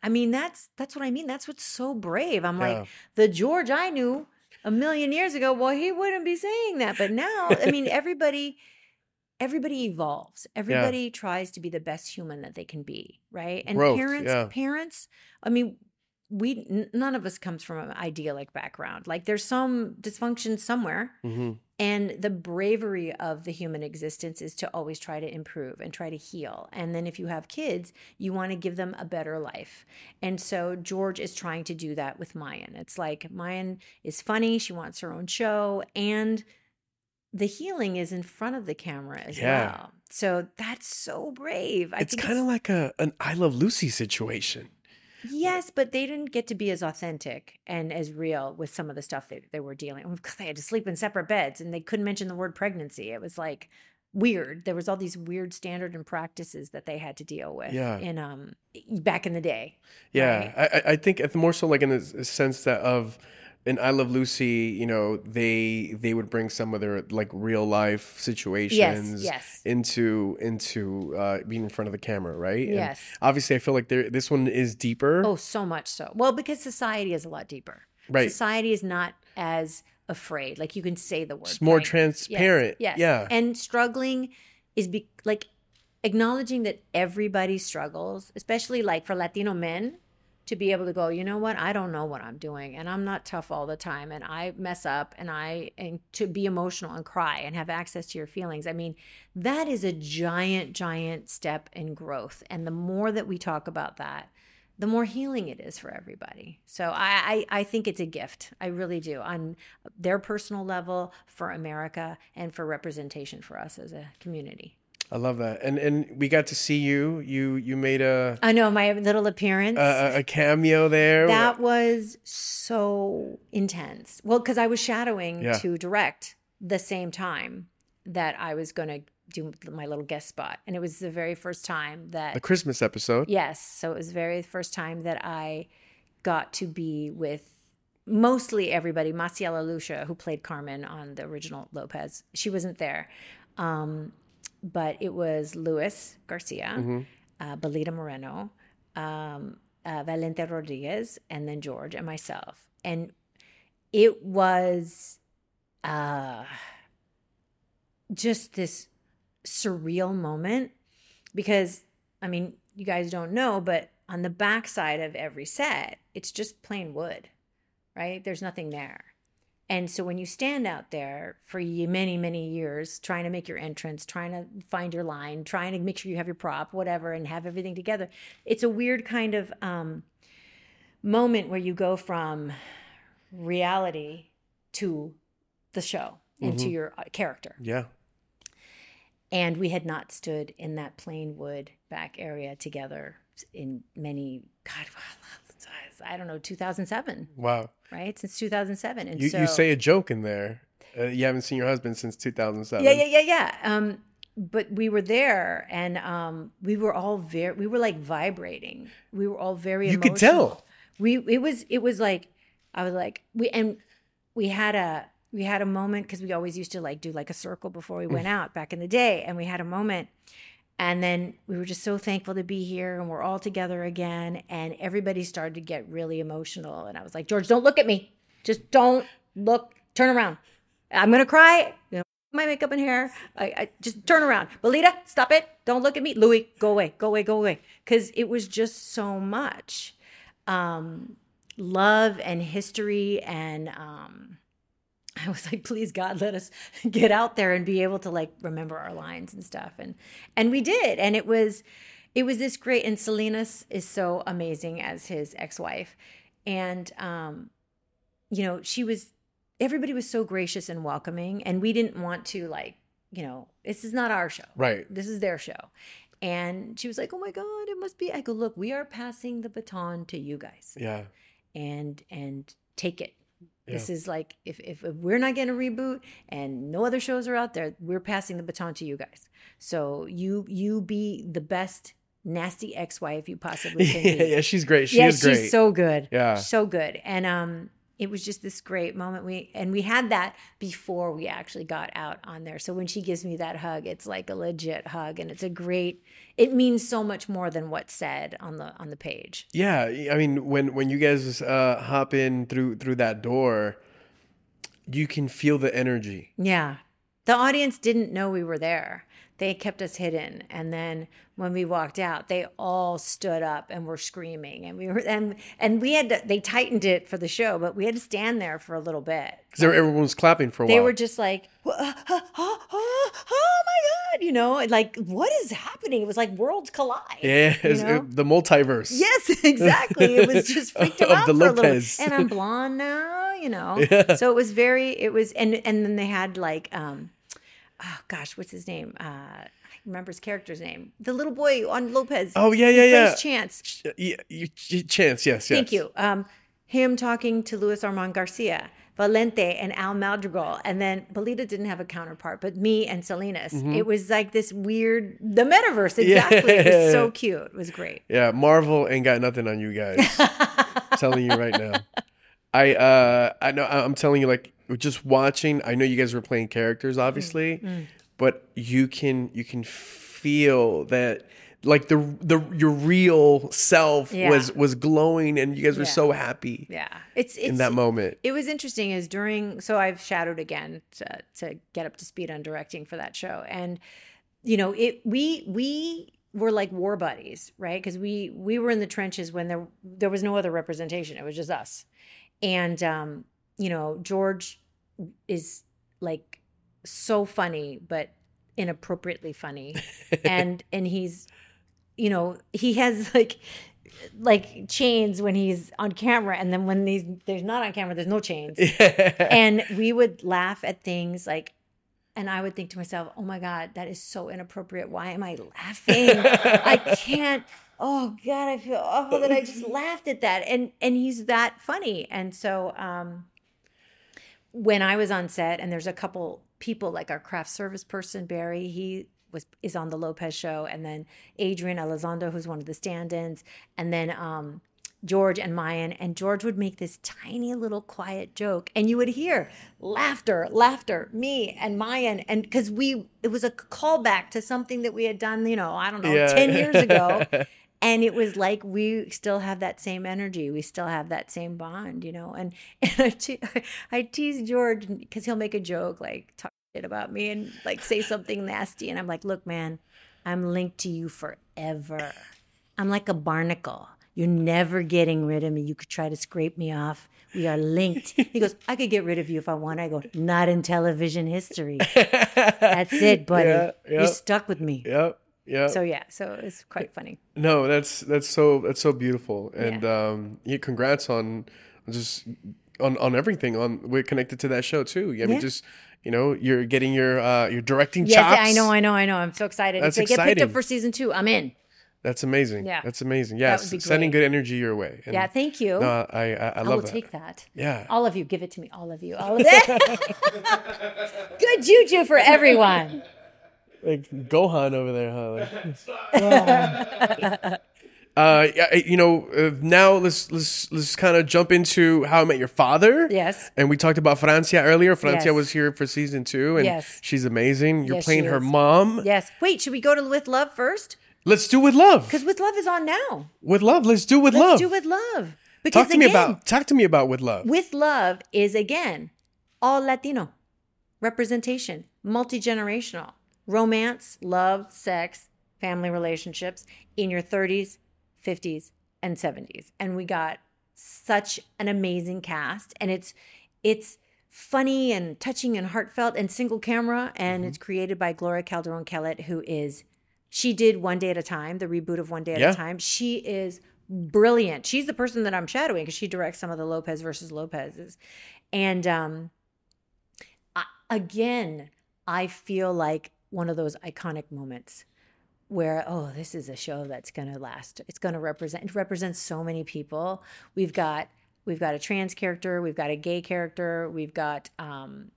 I mean that's that's what I mean. That's what's so brave. I'm Yeah. like the George I knew a million years ago. Well, he wouldn't be saying that, but now I mean everybody. Everybody evolves. Everybody tries to be the best human that they can be, right? And Growth, parents, yeah. parents. I mean, we n- none of us comes from an idyllic background. Like there's some dysfunction somewhere, hmm and the bravery of the human existence is to always try to improve and try to heal. And then if you have kids, you want to give them a better life. And so George is trying to do that with Mayan. It's like Mayan is funny, she wants her own show, and the healing is in front of the camera as Yeah. well. So that's so brave. I It's kind of like a an I Love Lucy situation. Yes, but they didn't get to be as authentic and as real with some of the stuff they, they were dealing with because they had to sleep in separate beds and they couldn't mention the word pregnancy. It was like weird. There was all these weird standard and practices that they had to deal with Yeah. in um back in the day. Yeah, I, I- I think it's more so like in the sense that of in I Love Lucy, you know, they they would bring some of their like real life situations yes. into into uh, being in front of the camera, right? And Yes. obviously, I feel like there this one is deeper, Oh, so much so. Well, because society is a lot deeper. right? Society is not as afraid. Like you can say the word. It's more right? Yes, transparent. Yes. Yeah. And struggling is be like acknowledging that everybody struggles, especially like for Latino men. To be able to go, you know what? I don't know what I'm doing and I'm not tough all the time and I mess up and I and to be emotional and cry and have access to your feelings. I mean, that is a giant giant step in growth. And the more that we talk about that, the more healing it is for everybody. So I, I, I think it's a gift. I really do on their personal level for America and for representation for us as a community. I love that. And and we got to see you. You you made a I know my little appearance. a, a cameo there. that was so intense. Well, because I was shadowing Yeah. to direct the same time that I was going to do my little guest spot, and it was the very first time that the Christmas episode. Yes. So it was the very first time that I got to be with mostly everybody. Masiela Lusha, who played Carmen on the original Lopez, she wasn't there. Um, but it was Luis Garcia, uh, Belita Moreno, um, uh, Valente Rodriguez, and then George and myself. And it was uh, just this surreal moment because I mean, you guys don't know, but on the backside of every set, it's just plain wood, right? There's nothing there. And so when you stand out there for many, many years trying to make your entrance, trying to find your line, trying to make sure you have your prop, whatever, and have everything together, it's a weird kind of um, moment where you go from reality to the show and to your uh, character Yeah. and we had not stood in that plain wood back area together in many god i don't know 2007 Wow. right since 2007 and You so you say a joke in there. Uh, you haven't seen your husband since 2007. yeah yeah yeah yeah um but we were there and um we were all very we were like vibrating we were all very You could tell. we it was it was like i was like we and we had a we had a moment because we always used to like do like a circle before we went out back in the day and we had a moment and then we were just so thankful to be here and we're all together again and everybody started to get really emotional. And i was like george don't look at me. Just don't look. Turn around. I'm gonna cry. You know, my makeup and hair. I, I just turn around. Belita stop it. Don't look at me. Louis go away. Go away. Go away. Because it was just so much um love and history and um I was like, please God, let us get out there and be able to like remember our lines and stuff. And and we did. And it was it was this great and Selenis is so amazing as his ex-wife. And um, you know, she was everybody was so gracious and welcoming. And we didn't want to like, you know, this is not our show. Right. This is their show. And she was like, Oh my God, it must be. I go, look, we are passing the baton to you guys Yeah. and and take it. This is like if, if we're not getting a reboot and no other shows are out there, we're passing the baton to you guys. So you you be the best nasty ex-wife you possibly can yeah, be. yeah, she's great. She yeah, is great. she's so good. Yeah. so good. And um, it was just this great moment. We and we had that before we actually got out on there. So when she gives me that hug, it's like a legit hug, and it's a great. It means so much more than what's said on the on the page. Yeah, I mean, when when you guys uh, hop in through through that door, you can feel the energy. Yeah. The audience didn't know we were there. They kept us hidden. And then when we walked out, they all stood up and were screaming. And we were and and we had to, they tightened it for the show, but we had to stand there for a little bit. because everyone was clapping for a They while. were just like, "Wha- uh, uh, uh, uh, oh my God, you know, like what is happening? It was like worlds collide. yeah, you know? uh, the multiverse. Yes, exactly. It was just freaked out the for a little. Lopez. And I'm blonde now, you know. Yeah. So it was very. It was, and and then they had like, um, oh gosh, what's his name? Uh, I remember his character's name. The little boy on Lopez. Oh yeah, yeah, yeah. Chance. yeah you, you- chance, yes, yes. Thank you. Um, him talking to Luis Armand Garcia. Valente and Al Madrigal, and then Belita didn't have a counterpart, but me and Selenis. It was like this weird, the metaverse. Exactly. It was so cute. It was great. Yeah, Marvel ain't got nothing on you guys. telling you right now. I uh I know I'm telling you like just watching, I know you guys were playing characters obviously, Mm, but you can you can feel that like the the your real self Yeah. was was glowing and you guys were Yeah. so happy Yeah, it's it's in that moment. it was interesting is during so i've shadowed again to, to get up to speed on directing for that show and you know it we we were like war buddies, right? Because we we were in the trenches when there there was no other representation. It was just us, and um, you know George is like so funny, but inappropriately funny, and and he's you know he has like like chains when he's on camera and then when he's there's not on camera there's no chains and we would laugh at things like and I would think to myself, "Oh my god, that is so inappropriate. Why am I laughing? I can't. Oh god, I feel awful that I just laughed at that." And and he's that funny. And so um when I was on set and there's a couple people like our craft service person Barry, he was is on the Lopez show and then Adrian Elizondo who's one of the stand-ins and then um George and Mayan, and George would make this tiny little quiet joke, and you would hear laughter, laughter, me and Mayan, and because we, it was a callback to something that we had done, you know, I don't know, Yeah. 10 years ago. And it was like we still have that same energy. We still have that same bond, you know. And, and I, te- I tease George because he'll make a joke, like talk shit about me and like say something nasty. And I'm like, look, man, I'm linked to you forever. I'm like a barnacle. You're never getting rid of me. You could try to scrape me off. We are linked. He goes, I could get rid of you if I want. I go, not in television history. That's it, buddy. Yeah, You're stuck with me. Yep. Yep. So yeah, so it's quite funny. No, that's that's so that's so beautiful, and um, yeah, congrats on just on on everything. On we're connected to that show too. I mean, Yeah. just you know, you're getting your uh, your directing Yes, chops. I know, I know, I know. I'm so excited. That's if they get picked up for season two, I'm in. That's amazing. Yeah. that's amazing. That Yes, be sending good energy your way. And, Yeah, thank you. No, I I, I I love will that. take that. Yeah. All of you, give it to me. All of you. All of that. Good juju for everyone. Like Gohan over there, huh? Like, uh, you know, uh, now let's let's let's kind of jump into how I met your father. Yes. And we talked about Francia earlier. Francia Yes. was here for season two, and Yes. she's amazing. You're Yes, playing her is. mom. Yes. Wait, should we go to With Love first? Let's do with love. Because With Love is on now. With love. Let's do with Let's love. do With Love. Because talk to me about talk to me about with love. With Love is again all Latino representation, multi generational, romance, love, sex, family relationships in your 30s, 50s, and 70s. And we got such an amazing cast, and it's it's funny and touching and heartfelt and single camera, and it's created by Gloria Calderon Kellett, who is she did One Day at a Time, the reboot of One Day at Yeah. a Time. She is brilliant. She's the person that I'm shadowing because she directs some of the Lopez versus Lopez's. And um, I, again, I feel like one of those iconic moments where oh this is a show that's going to last. It's going to represent it represents so many people. We've got we've got a trans character we've got a gay character we've got um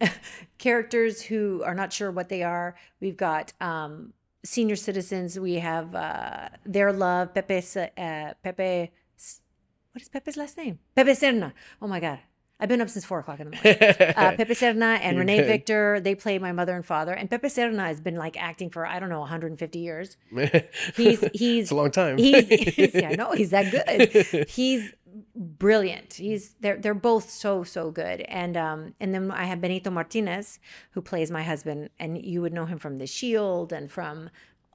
characters who are not sure what they are. We've got um senior citizens. We have uh their love pepe uh, pepe what is pepe's last name? Pepe serna. Oh my god i've been up since four o'clock in the morning uh, Pepe Serna and You're Renee good. Victor. They play my mother and father. And Pepe Serna has been like acting for I don't know 150 years. He's he's it's a long time. he's, he's yeah, no, he's that good. He's brilliant. He's they're they're both so so good. And um and then I have Benito Martinez who plays my husband, and you would know him from The Shield and from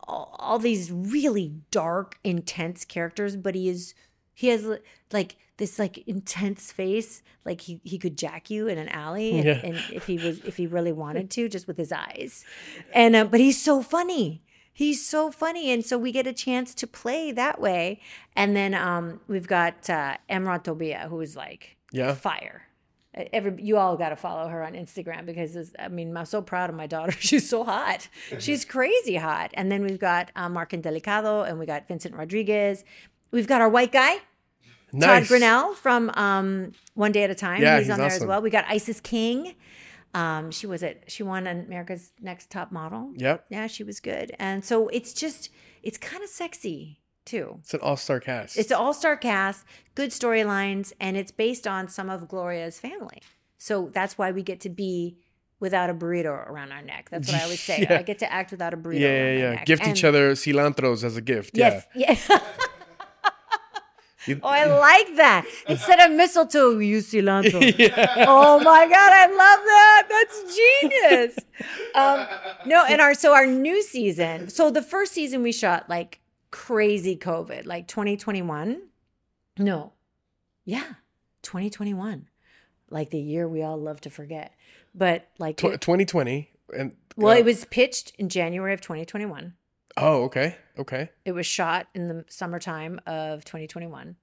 all, all these really dark, intense characters. But he is he has like this like intense face, like he he could jack you in an alley, and, Yeah. and if he was if he really wanted to, just with his eyes. And uh, but he's so funny. He's so funny, and so we get a chance to play that way. And then um, we've got uh, Emeraude Toubia, who is like Yeah. fire. Every you all got to follow her on Instagram because it's, I mean I'm so proud of my daughter. She's so hot. She's crazy hot. And then we've got uh, Mark Indelicato, and we got Vincent Rodriguez. We've got our white guy, nice. Todd Grinnell from um, One Day at a Time. Yeah, he's, he's on there as well. We got Isis King. Um, she was it. She won America's Next Top Model. Yep. Yeah, she was good. And so it's just it's kind of sexy too. It's an all-star cast. It's an all-star cast, good storylines, and it's based on some of Gloria's family. So that's why we get to be without a burrito around our neck. That's what I always say. Yeah. I get to act without a burrito. yeah, around yeah, yeah. Gift And- each other cilantros as a gift. Yes. Yeah. You- Oh, I like that. Instead of mistletoe, we use cilantro. Oh my god, I love that. That's genius. Um, no, and our so our new season. So the first season we shot like crazy COVID, like 2021. No, yeah, 2021, like the year we all love to forget. But like, Tw- 2020 and well, uh, it was pitched in January of 2021. Oh, okay. Okay. It was shot in the summertime of 2021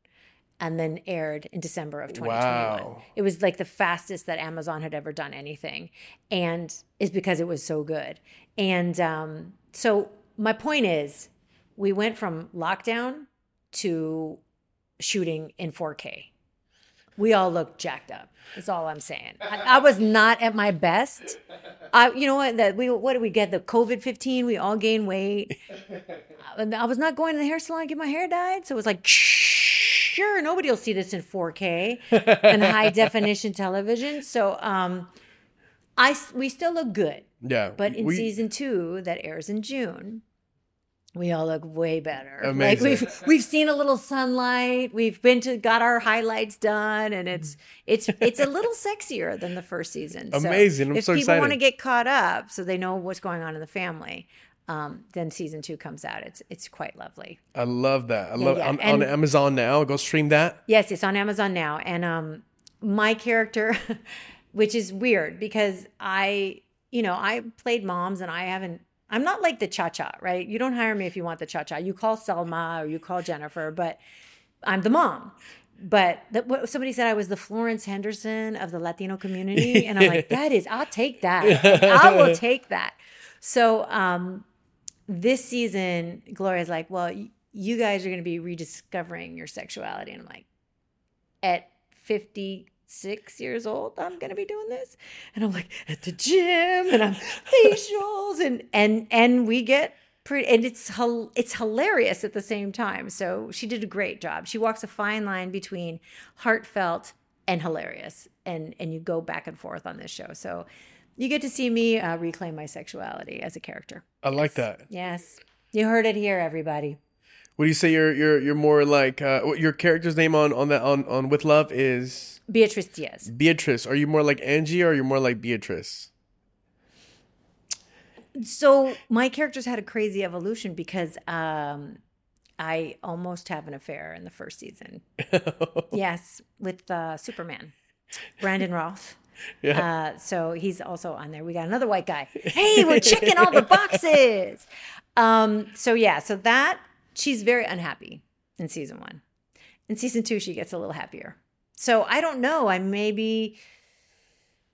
and then aired in December of 2021. Wow. It was like the fastest that Amazon had ever done anything. And it's because it was so good. And um, so my point is we went from lockdown to shooting in 4K. We all looked jacked up. That's all I'm saying. I, I was not at my best. I, you know what? That we what did we get? The COVID fifteen. We all gained weight. And I was not going to the hair salon to get my hair dyed, so it was like, sure, nobody will see this in 4K and high definition television. So, um, I we still look good, Yeah. but in we- season two that airs in June, we all look way better. Like Amazing. we've we've seen a little sunlight. We've been to got our highlights done, and it's it's it's a little sexier than the first season. So Amazing. I'm if so people want to get caught up, so they know what's going on in the family, um, then season two comes out. It's it's quite lovely. I love that. I Yeah, love yeah. On, on Amazon now. Go stream that. Yes, it's on Amazon now. And um my character, which is weird because I, you know, I played moms and I haven't I'm not like the cha-cha, right? You don't hire me if you want the cha-cha. You call Salma or you call Jennifer, but I'm the mom. But that, what, somebody said I was the Florence Henderson of the Latino community, and I'm like, that is, I'll take that. I will take that. So um, this season, Gloria's like, well, you guys are going to be rediscovering your sexuality, and I'm like, at 56 years old i'm going to be doing this. And i'm like at the gym and i'm facials and and and we get pretty and it's it's hilarious at the same time. So she did a great job. She walks a fine line between heartfelt and hilarious and and you go back and forth on this show. So you get to see me uh, reclaim my sexuality as a character. I like that. yes. You heard it here everybody What do you say? You're you're you're more like uh, your character's name on on that on on with love is beatrice diaz Beatrice. Are you more like Angie or are you more like Beatrice? so my characters had a crazy evolution because um i almost have an affair in the first season yes with uh superman brandon routh Yeah. uh, so he's also on there. We got another white guy. Hey, we're checking all the boxes. Um, so yeah, so that she's very unhappy in season one. In season two, she gets a little happier. So I don't know. I maybe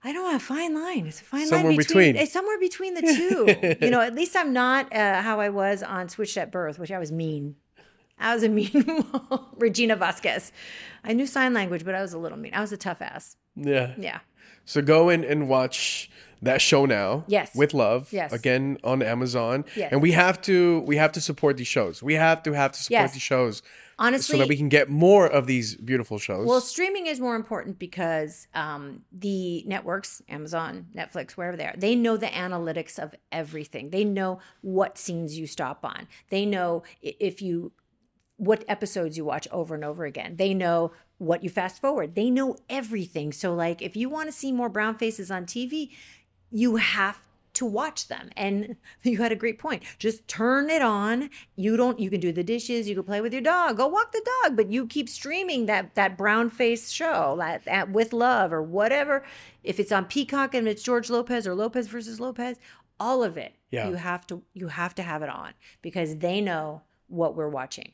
I don't know. A fine line. It's a fine Somewhere line between. between. It's somewhere between the two. you know, at least I'm not uh, how I was on Switched at Birth, which I was mean. I was a mean mom. Regina Vasquez. I knew sign language, but I was a little mean. I was a tough ass. yeah. Yeah. So go in and watch that show now. Yes. With love. Yes. Again on Amazon. Yes. And we have to we have to support these shows. We have to have to support Yes. these shows Honestly, so that we can get more of these beautiful shows. Well, streaming is more important because um, the networks, Amazon, Netflix, wherever they are, they know the analytics of everything. They know what scenes you stop on. They know if you what episodes you watch over and over again. They know what you fast forward. They know everything. So, like, if you want to see more brown faces on TV, you have to watch them. And you had a great point. Just turn it on. You don't you can do the dishes, you can play with your dog, go walk the dog, but you keep streaming that that brown face show, that, that with love or whatever. If it's on Peacock and it's George Lopez or Lopez versus Lopez, all of it. Yeah. You have to you have to have it on because they know what we're watching.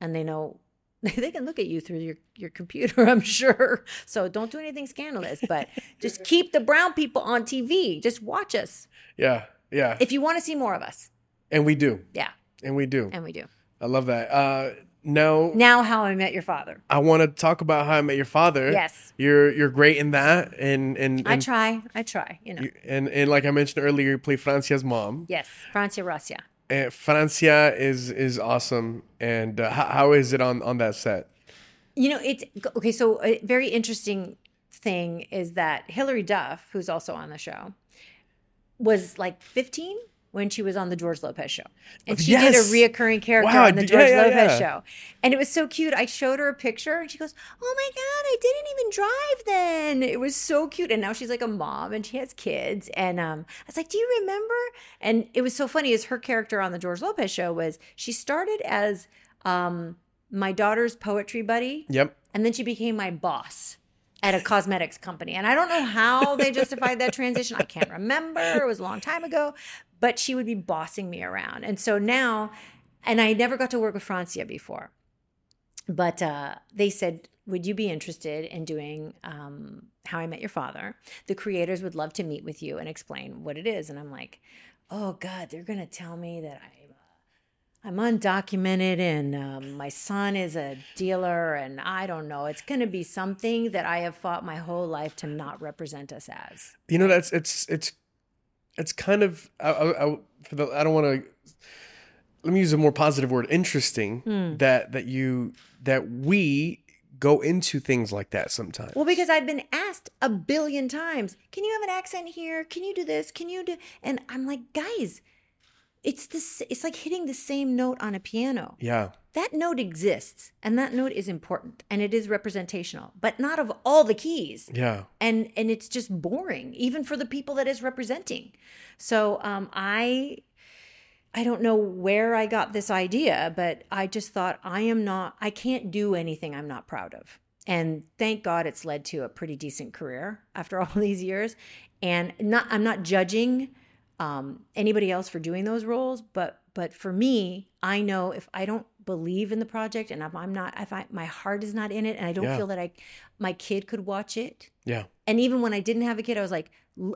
And they know they can look at you through your, your computer, I'm sure. So don't do anything scandalous, but just keep the brown people on TV. Just watch us yeah. Yeah. if you want to see more of us. and we do. Yeah, And we do. and we do. I love that. Uh now Now, How I Met Your Father. I want to talk about how I met your father. Yes. You're you're great in that and and I try. I try. You know. you- and and like I mentioned earlier, you play Francia's mom. yes, Francia Raisa. And Francia is is awesome. And uh, how, how is it on on that set? You know, it's okay. So, a very interesting thing is that Hilary Duff, who's also on the show, was like 15 when she was on the George Lopez show. And she did a reoccurring character Wow, on the George yeah, Lopez yeah. show. And it was so cute. I showed her a picture and she goes, Oh my God, I didn't even drive then. It was so cute. And now she's like a mom and she has kids. And um, I was like, Do you remember? And it was so funny is her character on the George Lopez show was she started as um, my daughter's poetry buddy Yep. and then she became my boss at a cosmetics company. And I don't know how they justified that transition. I can't remember. It was a long time ago, but she would be bossing me around. And so now, and I never got to work with Francia before, but uh, they said, would you be interested in doing um, How I Met Your Father? The creators would love to meet with you and explain what it is. And I'm like, oh God, they're going to tell me that I I'm undocumented and um, my son is a dealer and I don't know. It's going to be something that I have fought my whole life to not represent us as. You know, that's it's it's it's kind of I, I, the, I don't want to. Let me use a more positive word. Interesting Hmm. that that you that we go into things like that sometimes. Well, because I've been asked a billion times, can you have an accent here? Can you do this? Can you do? And I'm like, guys, it's this. It's like hitting the same note on a piano. yeah, That note exists, and that note is important, and it is representational, but not of all the keys. yeah, and and it's just boring even for the people that is representing so um i i don't know where i got this idea but i just thought i am not i can't do anything i'm not proud of and thank god it's led to a pretty decent career after all these years and not i'm not judging um, anybody else for doing those roles but but for me i know if i don't believe in the project and if i'm not if I, my heart is not in it and i don't Yeah. feel that i my kid could watch it yeah, and even when I didn't have a kid, I was like,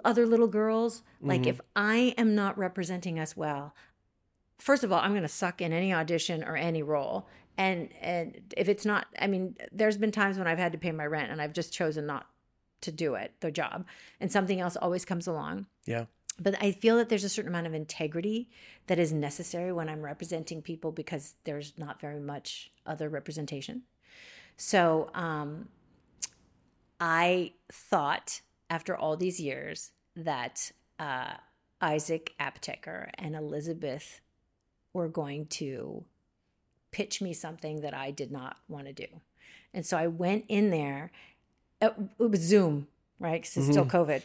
other little girls, like Mhm. if I am not representing us well, first of all, I'm going to suck in any audition or any role. And and if it's not, I mean, there's been times when I've had to pay my rent and I've just chosen not to do it, the job, and something else always comes along. yeah, But I feel that there's a certain amount of integrity that is necessary when I'm representing people because there's not very much other representation. So um, I thought after all these years that uh, Isaac Aptaker and Elizabeth were going to pitch me something that I did not want to do. And so I went in there. It, was Zoom, right? Because it's still COVID.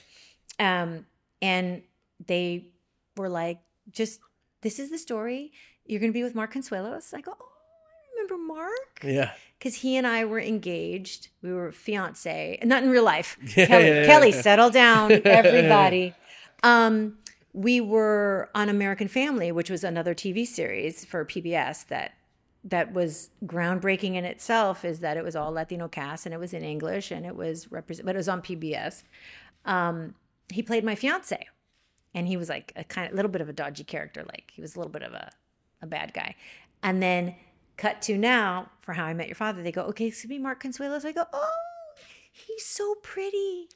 Um, and they were like, just this is the story. You're going to be with Mark Consuelos. I go, oh, I remember Mark yeah, because he and I were engaged. We were fiance, not in real life. Yeah, Kelly, yeah, yeah. Kelly, settle down, everybody. um, we were on American Family, which was another TV series for PBS that that was groundbreaking in itself. Is that it was all Latino cast and it was in English and it was represent, but it was on PBS. Um, he played my fiance, and he was like a kind of little bit of a dodgy character. Like he was a little bit of a a bad guy. And then cut to now for How I Met Your Father, they go, okay, it's gonna be Mark Consuelos. I go, oh, he's so pretty.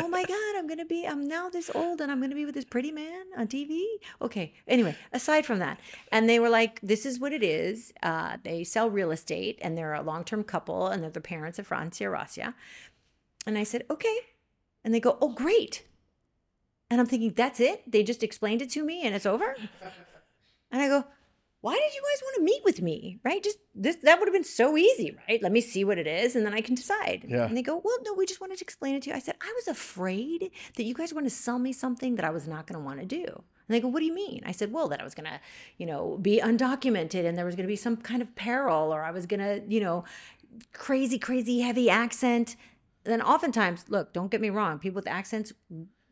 oh my God, I'm gonna be, I'm now this old and I'm gonna be with this pretty man on TV. Okay. Anyway, aside from that, and they were like, this is what it is. Uh, they sell real estate and they're a long-term couple and they're the parents of Francia Raisa. And I said, okay. And they go, oh, great. And I'm thinking, that's it? They just explained it to me and it's over? And I go, why did you guys want to meet with me? Right? Just this that would have been so easy, right? Let me see what it is and then I can decide. Yeah. And they go, Well, no, we just wanted to explain it to you. I said, I was afraid that you guys were going to sell me something that I was not going to want to do. And they go, What do you mean? I said, Well, that I was gonna, you know, be undocumented and there was gonna be some kind of peril, or I was gonna, you know, crazy, crazy heavy accent. Then oftentimes, look, don't get me wrong, people with accents,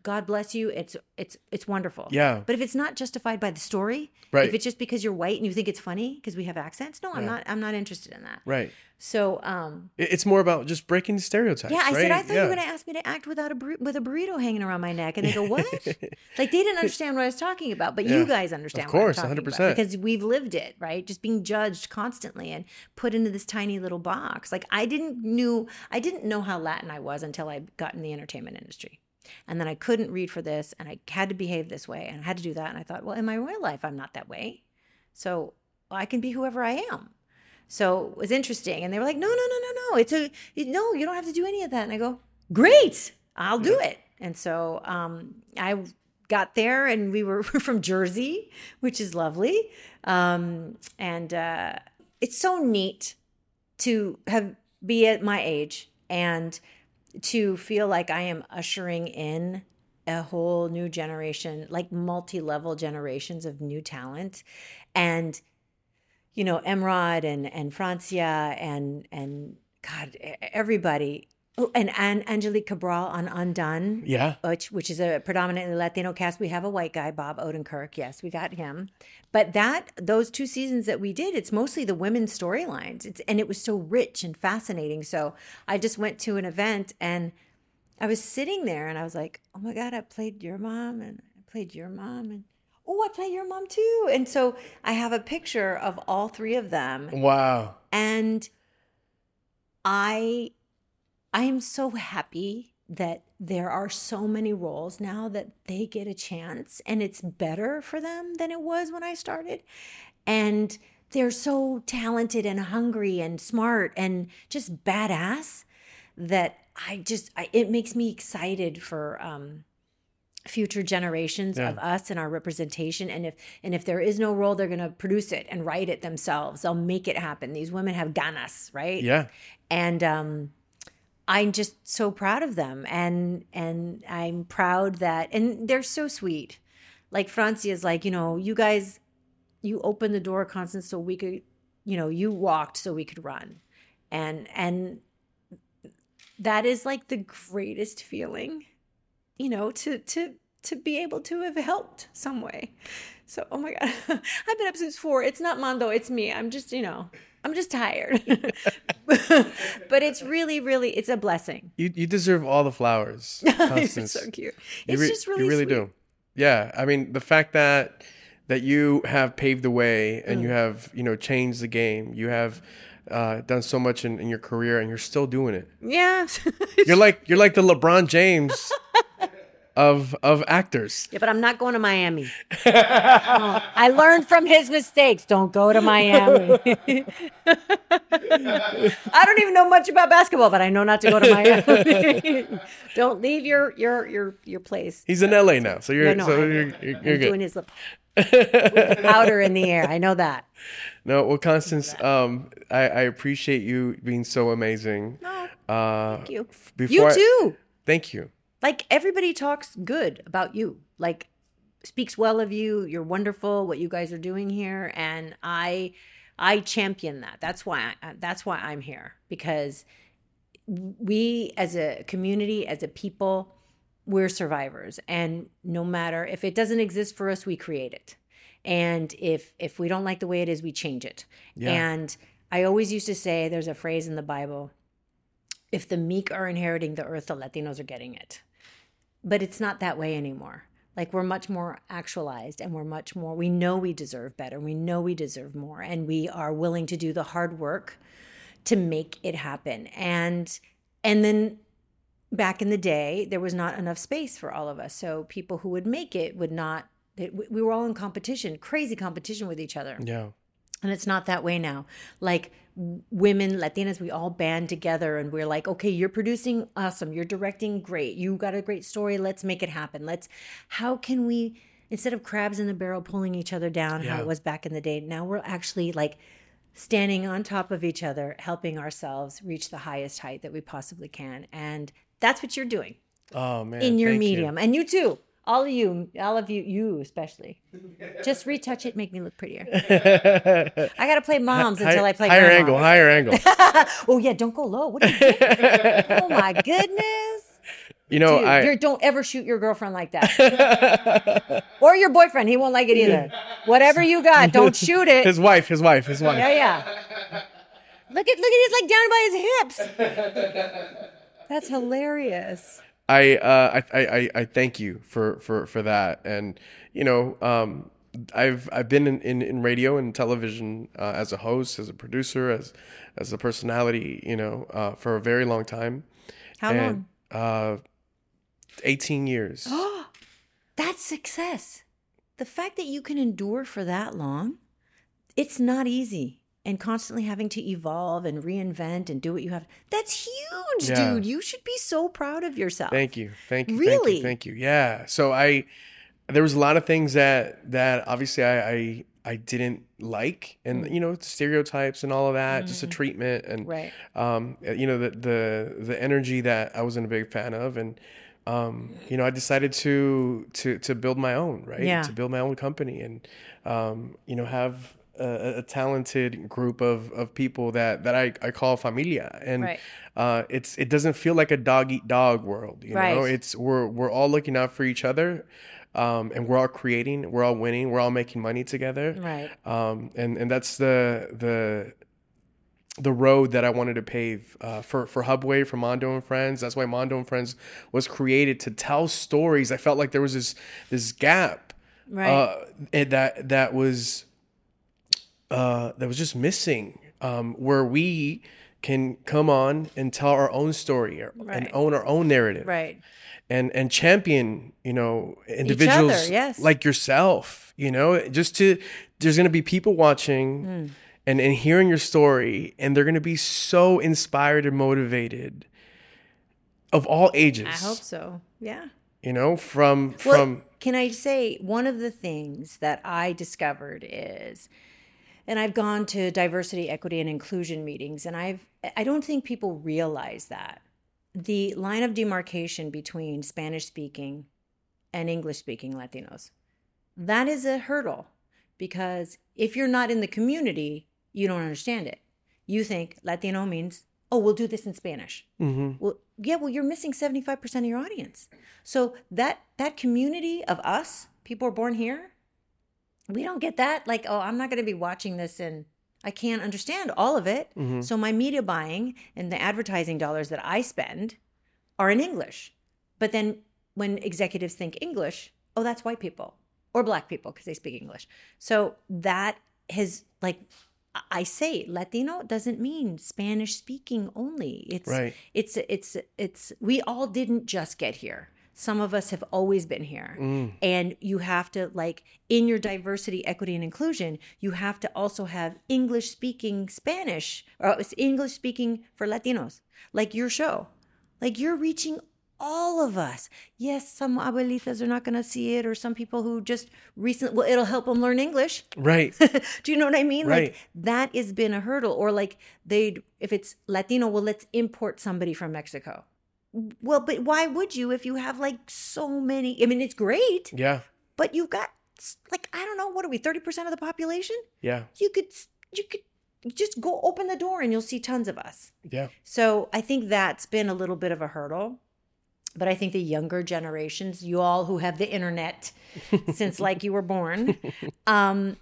God bless you. It's it's it's wonderful. Yeah. But if it's not justified by the story, Right. if it's just because you're white and you think it's funny because we have accents, no, I'm Yeah. not. I'm not interested in that. right. So, um, It's more about just breaking the stereotypes. yeah, I said? I thought yeah. you were going to ask me to act without a bur- with a burrito hanging around my neck, and they go, "What?" like they didn't understand what I was talking about, but Yeah. you guys understand. Of course, what I'm talking 100%. about because we've lived it, right? Just being judged constantly and put into this tiny little box. Like I didn't knew I didn't know how Latin I was until I got in the entertainment industry. And then I couldn't read for this and I had to behave this way and I had to do that. And I thought, well, in my real life, I'm not that way. So I can be whoever I am. So it was interesting. And they were like, no, no, no, no, no. It's a, no, you don't have to do any of that. And I go, great, I'll do it. And so um, I got there and we were, we're from Jersey, which is lovely. Um, and uh, it's so neat to have be at my age and to feel like I am ushering in a whole new generation, like multi-level generations of new talent. And you know, Emeraude and and Francia and and God, everybody. Oh, and, and Angelique Cabral on Undone Yeah. which which is a predominantly Latino cast. We have a white guy, Bob Odenkirk. Yes, we got him. But that those two seasons that we did, it's mostly the women's storylines. It's and it was so rich and fascinating. So I just went to an event and I was sitting there and I was like, oh my god, I played your mom and I played your mom and oh, I play your mom too. And so I have a picture of all three of them Wow. and i i am so happy that there are so many roles now that they get a chance and it's better for them than it was when i started. And they're so talented and hungry and smart and just badass that i just I, it makes me excited for um future generations Yeah. of us and our representation. And if and if there is no role they're going to produce it and write it themselves. They'll make it happen. These women have ganas right? Yeah. and um i'm just so proud of them. And and i'm proud that and they're so sweet. Like francia is like you know you guys you opened the door Constance so we could you know you walked so we could run. And and that is like the greatest feeling you know to to to be able to have helped some way. So oh my god i've been up since four. It's not mando it's me. I'm just you know i'm just tired but it's really really it's a blessing You you deserve all the flowers, it's Constance. so cute You it's re- just really you really sweet. do. Yeah, I mean the fact that that you have paved the way and Mm. you have you know changed the game. You have uh, done so much in, in your career and you're still doing it. yeah You're like you're like the LeBron James of of actors. Yeah, but I'm not going to Miami. No, I learned from his mistakes. Don't go to Miami. I don't even know much about basketball, but I know not to go to Miami. don't leave your your your your place. He's in LA now, so you're Yeah, no, so I know. you're, you're, you're I'm good. doing his lip powder in the air. I know that. No, well, Constance, um, I, I appreciate you being so amazing. No, Uh, thank you. You I- too. thank you. Like everybody talks good about you. Like speaks well of you. You're wonderful what you guys are doing here. And i i champion that. That's why I, uh, that's why i'm here. Because we as a community as a people we're survivors. And no matter if it doesn't exist for us we create it. And if if we don't like the way it is we change it. Yeah. and i always used to say there's a phrase in the bible if the meek are inheriting the earth the latinos are getting it but it's not that way anymore. Like we're much more actualized and we're much more we know we deserve better. We know we deserve more and we are willing to do the hard work to make it happen. And and then back in the day there was not enough space for all of us. So people who would make it would not we were all in competition crazy competition with each other. Yeah. And it's not that way now. Like women, Latinas, we all band together and we're like, okay, you're producing awesome. You're directing great. You got a great story. Let's make it happen. Let's, how can we, instead of crabs in the barrel pulling each other down, how it was back in the day, now we're actually like standing on top of each other, helping ourselves reach the highest height that we possibly can. And that's what you're doing Oh man. in your thank you. medium. And you too. All of you, all of you, you especially. Just retouch it, make me look prettier. I gotta play moms until I play higher angle, higher angle. oh yeah, don't go low. What are you doing? oh my goodness. You know, Dude, I don't ever shoot your girlfriend like that. or your boyfriend. He won't like it either. Whatever you got, don't shoot it. his wife, his wife, his wife. Yeah, yeah. Look at look at his like down by his hips. That's hilarious. I, uh, I, I, I- thank you for, for, for that. And, you know, um, I've, I've been in, in, in radio and television, uh, as a host, as a producer, as, as a personality, you know, uh, for a very long time. How long? Uh, 18 years. Oh, That's success. The fact that you can endure for that long, it's not easy. And constantly having to evolve and reinvent and do what you have. That's huge, Yeah. dude. You should be so proud of yourself. Thank you. Thank you. Really? Thank you. Thank you. Yeah. So I, there was a lot of things that that obviously I I, I didn't like, and Mm. you know stereotypes and all of that, just the treatment and Right. um, you know the the the energy that I wasn't a big fan of, and um, you know I decided to to to build my own right, Yeah. to build my own company, and um, you know have a, a talented group of of people that that I, I call familia, and Right. uh, it's it doesn't feel like a dog eat dog world, you know. It's we're we're all looking out for each other. Um, and we're all creating, we're all winning, we're all making money together Right. um, and and that's the the the road that I wanted to pave uh, for for Hubway for Mando and Friends. That's why Mando and Friends was created to tell stories. I felt like there was this this gap Right. uh, that that was uh, that was just missing, um, where we can come on and tell our own story or- and own our own narrative right. and and champion you know individuals yes. like yourself you know just to there's going to be people watching Hmm. and and hearing your story and they're going to be so inspired and motivated of all ages I hope so. Yeah. you know from Well, from can I say one of the things that I discovered is, and I've gone to diversity, equity, and inclusion meetings, and I've I don't think people realize that the line of demarcation between Spanish speaking and English speaking Latinos that is a hurdle because if you're not in the community, you don't understand it. You think Latino means, oh, we'll do this in Spanish. Mhm. Well, yeah, well, you're missing 75% of your audience. So that that community of us, people are born here, we don't get that. Like, oh, I'm not going to be watching this and I can't understand all of it. Mm-hmm. So my media buying and the advertising dollars that I spend are in English. But then when executives think English, oh, that's white people or black people because they speak English. So that has like I say Latino doesn't mean Spanish speaking only. It's Right. it's it's it's we all didn't just get here. Some of us have always been here. Mm. And you have to like in your diversity, equity and inclusion, you have to also have English speaking Spanish or it's English speaking for Latinos. Like your show. Like you're reaching all of us. Yes, some abuelitas are not going to see it or some people who just recently well it'll help them learn English. right Do you know what I mean? Right. Like that has been a hurdle. Or like they'd if it's Latino, well, let's import somebody from Mexico. Well, but why would you if you have like so many? I mean, it's great, yeah but you've got like I don't know, what are we, thirty percent of the population? yeah You could you could just go open the door and you'll see tons of us. yeah So I think that's been a little bit of a hurdle. But I think the younger generations, you all who have the internet since like you were born, um,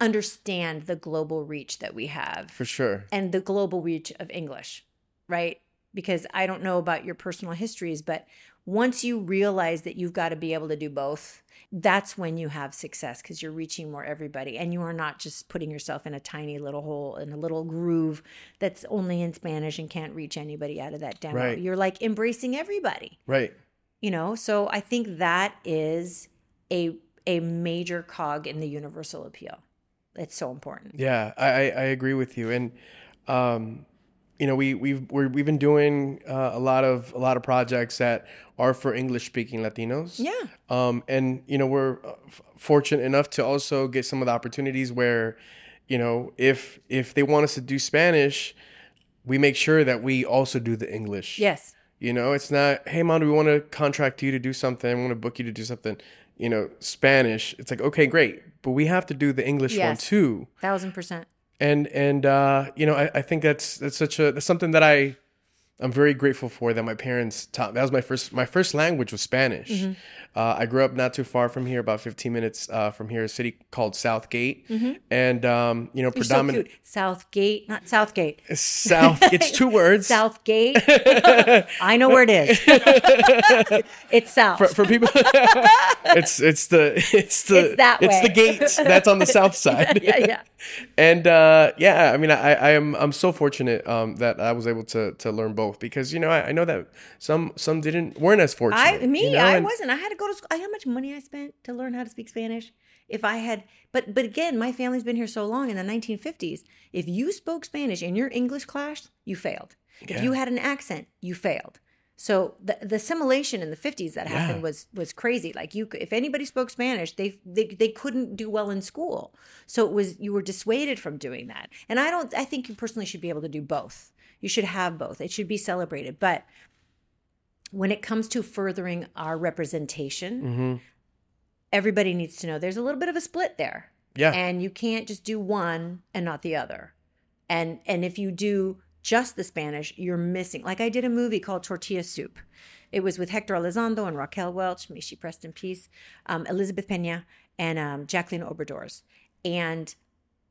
understand the global reach that we have for sure and the global reach of English, right? Because I don't know about your personal histories, but once you realize that you've got to be able to do both, that's when you have success because you're reaching more everybody and you are not just putting yourself in a tiny little hole in a little groove that's only in Spanish and can't reach anybody out of that demo. Right. You're like embracing everybody, right you know? So I think that is a a major cog in the universal appeal. It's so important. Yeah, I, I, I agree with you, and um, you know we we've we're, we've been doing uh, a lot of a lot of projects that are for English speaking Latinos. Yeah. Um, and you know we're uh, f- fortunate enough to also get some of the opportunities where, you know, if if they want us to do Spanish, we make sure that we also do the English. Yes. You know, it's not, hey, Mando, we want to contract you to do something. We want to book you to do something. You know, Spanish. It's like, okay, great, but we have to do the English one too Thousand percent. And and uh, you know I, I think that's that's such a that's something that I I'm very grateful for that my parents taught. That was my first my first language was Spanish. Mm-hmm. Uh, I grew up not too far from here, about 15 minutes uh, from here, a city called Southgate, and um, you know Mm-hmm. So predominant cute. Southgate, not Southgate. South. It's two words. Southgate. I know where it is. it's south. For, for people, it's it's the it's the It's that it's the gate that's on the south side. yeah, yeah. and uh, yeah, I mean, I, I am I'm so fortunate um, that I was able to to learn both because you know I, I know that some some didn't weren't as fortunate. I me, you know, I and- wasn't. I had to go to school. I how much money I spent to learn how to speak Spanish. If I had, but but again, my family's been here so long in the 1950s. If you spoke Spanish in your English class, you failed. If you had an accent, you failed. So the, the assimilation in the 50s that happened Yeah. was was crazy. Like you, if anybody spoke Spanish, they, they they couldn't do well in school. So it was you were dissuaded from doing that. And I don't. I think you personally should be able to do both. You should have both. It should be celebrated. But when it comes to furthering our representation, Mm-hmm. everybody needs to know there's a little bit of a split there Yeah. and you can't just do one and not the other and and if you do just the spanish you're missing like i did a movie called tortilla soup it was with hector elizondo and raquel welch may she rest in peace um, elizabeth pena and um, jacqueline obradors and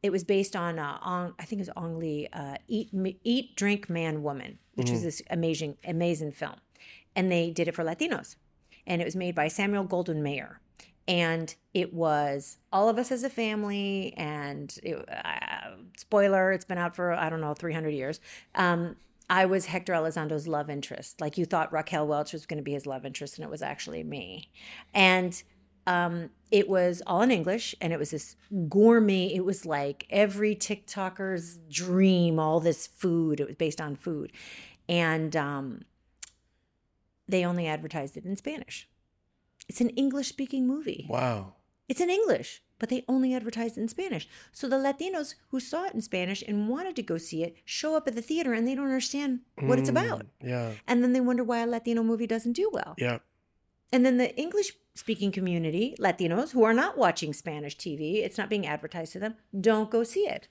it was based on, uh, on I think it was Ang Lee, uh, Eat, M- Eat, Drink, Man, Woman, which was this amazing, amazing film. And they did it for Latinos. And it was made by Samuel Goldwyn Mayer. And it was all of us as a family. And it, uh, spoiler, it's been out for, I don't know, 300 years. Um, I was Hector Elizondo's love interest. Like you thought Raquel Welch was going to be his love interest, and it was actually me. And um, it was all in English and it was this gourmet. It was like every TikToker's dream, all this food. It was based on food. And um, they only advertised it in Spanish. It's an English speaking movie. wow. It's in English, but they only advertised it in Spanish. So the Latinos who saw it in Spanish and wanted to go see it show up at the theater and they don't understand what it's about. Yeah. And then they wonder why a Latino movie doesn't do well. Yeah. And then the English speaking community, Latinos who are not watching Spanish TV, it's not being advertised to them, don't go see it.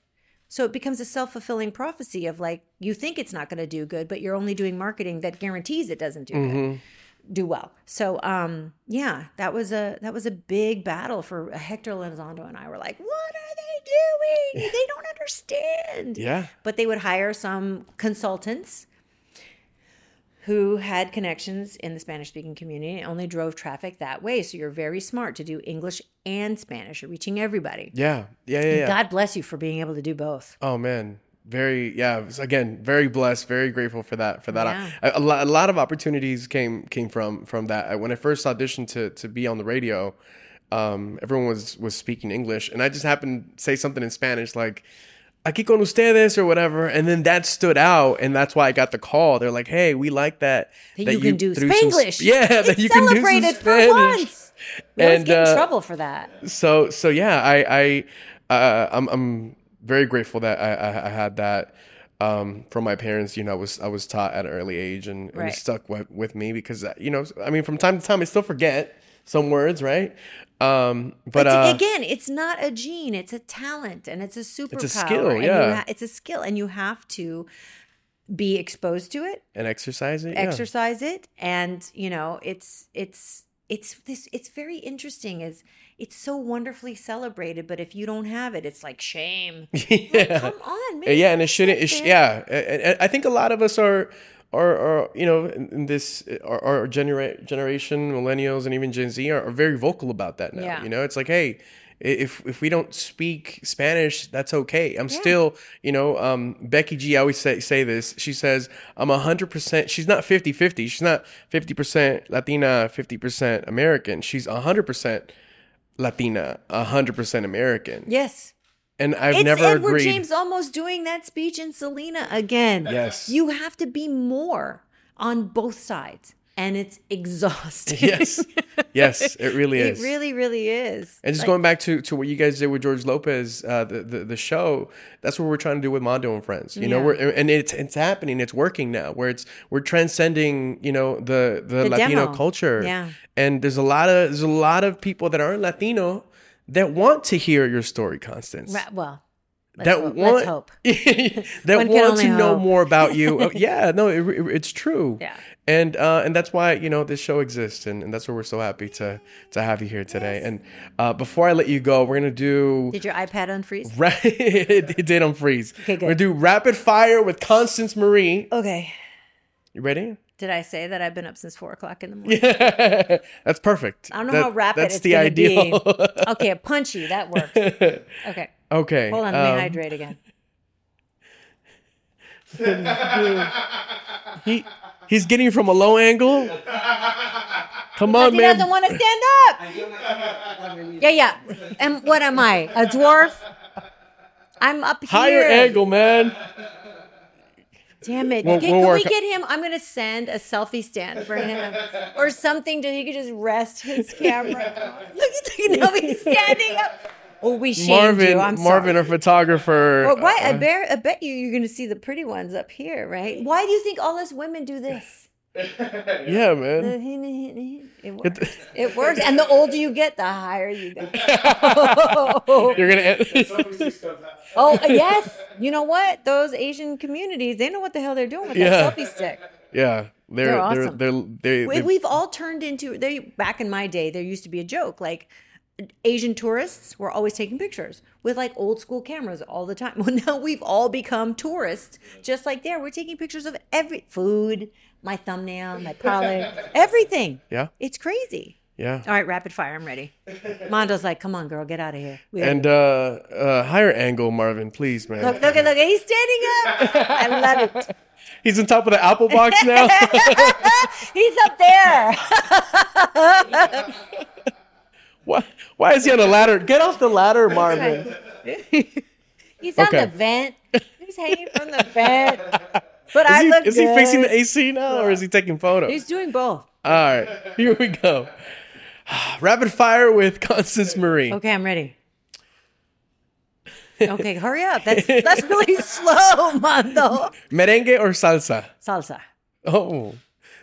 So it becomes a self fulfilling prophecy of like, you think it's not going to do good, but you're only doing marketing that guarantees it doesn't do good, do well. So, um, yeah, that was a that was a big battle for Hector Elizondo and I were like, what are they doing? They don't understand Yeah. but they would hire some consultants who had connections in the Spanish speaking community and only drove traffic that way. So you're very smart to do English and Spanish. You're reaching everybody. Yeah. Yeah. Yeah. yeah. God bless you for being able to do both. Oh man, very yeah. Again, very blessed, very grateful for that. For that, Yeah. a, a, lot, a lot of opportunities came came from from that. When I first auditioned to to be on the radio, um, everyone was was speaking English, and I just happened to say something in Spanish like. Aquí con ustedes or whatever, and then that stood out, and that's why I got the call. They're like, "Hey, we like that That, you can do some Spanglish. sp- yeah, that you can do some celebrated for Spanish." once. We And, get in uh, trouble for that. so so yeah i i uh, i'm i'm very grateful that i i, I had that um from my parents you know i was i was taught at an early age and, and Right. it stuck with, with me because uh, you know i mean from time to time i still forget some words right um but But uh again, it's not a gene; it's a talent, and it's a superpower. skill, and you yeah. ha- it's a skill, and you have to be exposed to it and exercise it yeah. exercise it and you know it's it's it's this it's very interesting is it's so wonderfully celebrated but if you don't have it it's like shame Like, yeah come on man yeah and it shouldn't it sh- yeah i think a lot of us are are, are you know in, in this our, our genera- generation millennials and even gen z are, are very vocal about that now Yeah. you know? It's like hey if if we don't speak spanish that's okay. I'm still you know um becky g always say say this. She says i'm 100% she's not 50-50 she's not 50% latina 50% american. She's 100% latina 100% american. Yes and i've it's never edward agreed james olmos doing that speech in selena again Yes. you have to be more on both sides and it's exhausting yes yes it really is. It really really is and just Like, going back to, to what you guys did with George Lopez, uh, the, the the show, that's what we're trying to do with Mando and Friends. You know, we're and it's it's happening, it's working now. Where it's we're transcending, you know, the the, The Latino demo. culture. Yeah. And there's a lot of there's a lot of people that aren't Latino that want to hear your story, Constance. ra- well that hope, want hope that want to know more about you. Uh, yeah, no, it, it- it's true. Yeah. and uh, and that's why you know this show exists, and, and that's why we're so happy to to have you here today. And uh, before I let you go, we're gonna do. did your ipad unfreeze Ra- it did unfreeze. Okay, good. We're gonna do rapid fire with Constance Marie. okay You ready? Did I say that I've been up since four o'clock in the morning? that's perfect. I don't know That- how rapid That's it's the ideal. be. Okay, punchy. That works. Okay. okay. Hold on. Let me um, hydrate again. he he's getting from a low angle. Come on, he man. doesn't want to stand up. Yeah, yeah. And what am I? A dwarf? I'm up here. Higher angle, man. Damn it! We'll- can we'll can we get him? I'm gonna send a selfie stand for him or something to he could just rest his camera. look at look, now he's standing up. Oh, we shamed Marvin, you. I'm Marvin, sorry. our photographer. But why? I uh, bet I bet you you're gonna see the pretty ones up here, right? Why do you think all us women do this? Yeah, man. It works. It works. And the older you get, the higher you go. You're gonna. Selfie sticks comes out. Oh yes. You know what? Those Asian communities, they know what the hell they're doing with Yeah. that selfie stick. yeah, they're They're they're awesome. they're they. We, we've all turned into they back in my day there used to be a joke like asian tourists were always taking pictures with like old school cameras all the time well now we've all become tourists just like there we're taking pictures of every food my thumbnail my palette everything yeah, it's crazy yeah. all right rapid fire i'm ready mando's like come on girl get out of here We And uh, uh, higher angle, Marvin, please, man. Look, look, look, he's standing up. I love it. He's on top of the apple box now. He's up there. Why? Why is he on a ladder? Get off the ladder, Marvin. He's on Okay. the vent. He's hanging from the vent. But Is I he, look is he good. fixing the AC now, or is he taking photos? He's doing both. All right, here we go. Rapid fire with Constance Marie. Okay, I'm ready. Okay, hurry up. That's that's really slow, Mando. Merengue or salsa? Salsa. Oh,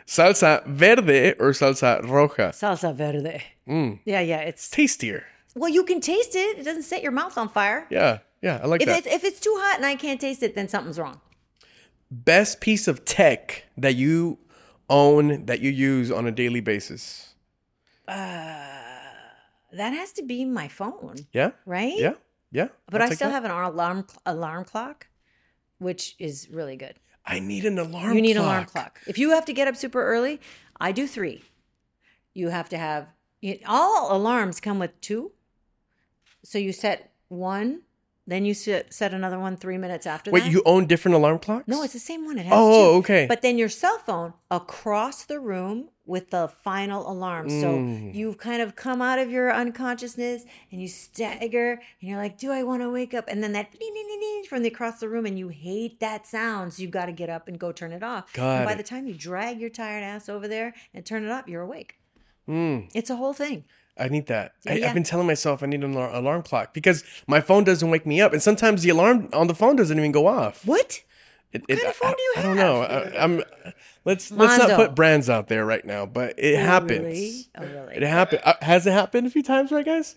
salsa verde or salsa roja? Salsa verde. Mm. Yeah, yeah. It's Tastier. well, you can taste it. It doesn't set your mouth on fire. Yeah, yeah, I like If that. it's if it's too hot and I can't taste it, then something's wrong. Best piece of tech that you own that you use on a daily basis? That has to be my phone, Yeah, right? yeah, yeah. But I'll I still that. have an alarm alarm clock, which is really good. I need an alarm. you need an alarm clock. If you have to get up super early, I do three. You have to have all alarms come with two. So you set one, then you set, set another one three minutes after Wait, that. you own different alarm clocks? no, it's the same one. It has Oh, two. okay. But then your cell phone across the room with the final alarm. So Mm. you've kind of come out of your unconsciousness and you stagger and you're like, do I want to wake up? And then that ding, ding, ding, ding from the across the room and you hate that sound. So you've got to get up and go turn it off. Got and by it. the time you drag your tired ass over there and turn it up, you're awake. Mm, It's a whole thing. I need that. I, Yeah. I've been telling myself I need an alar- alarm clock because my phone doesn't wake me up, and sometimes the alarm on the phone doesn't even go off. What? It, kind it- of phone I, do you I don't know. I, I'm. Let's let's not put brands out there right now, but it happens. Really? Oh, really? It happened. Uh, has it happened a few times, right, guys?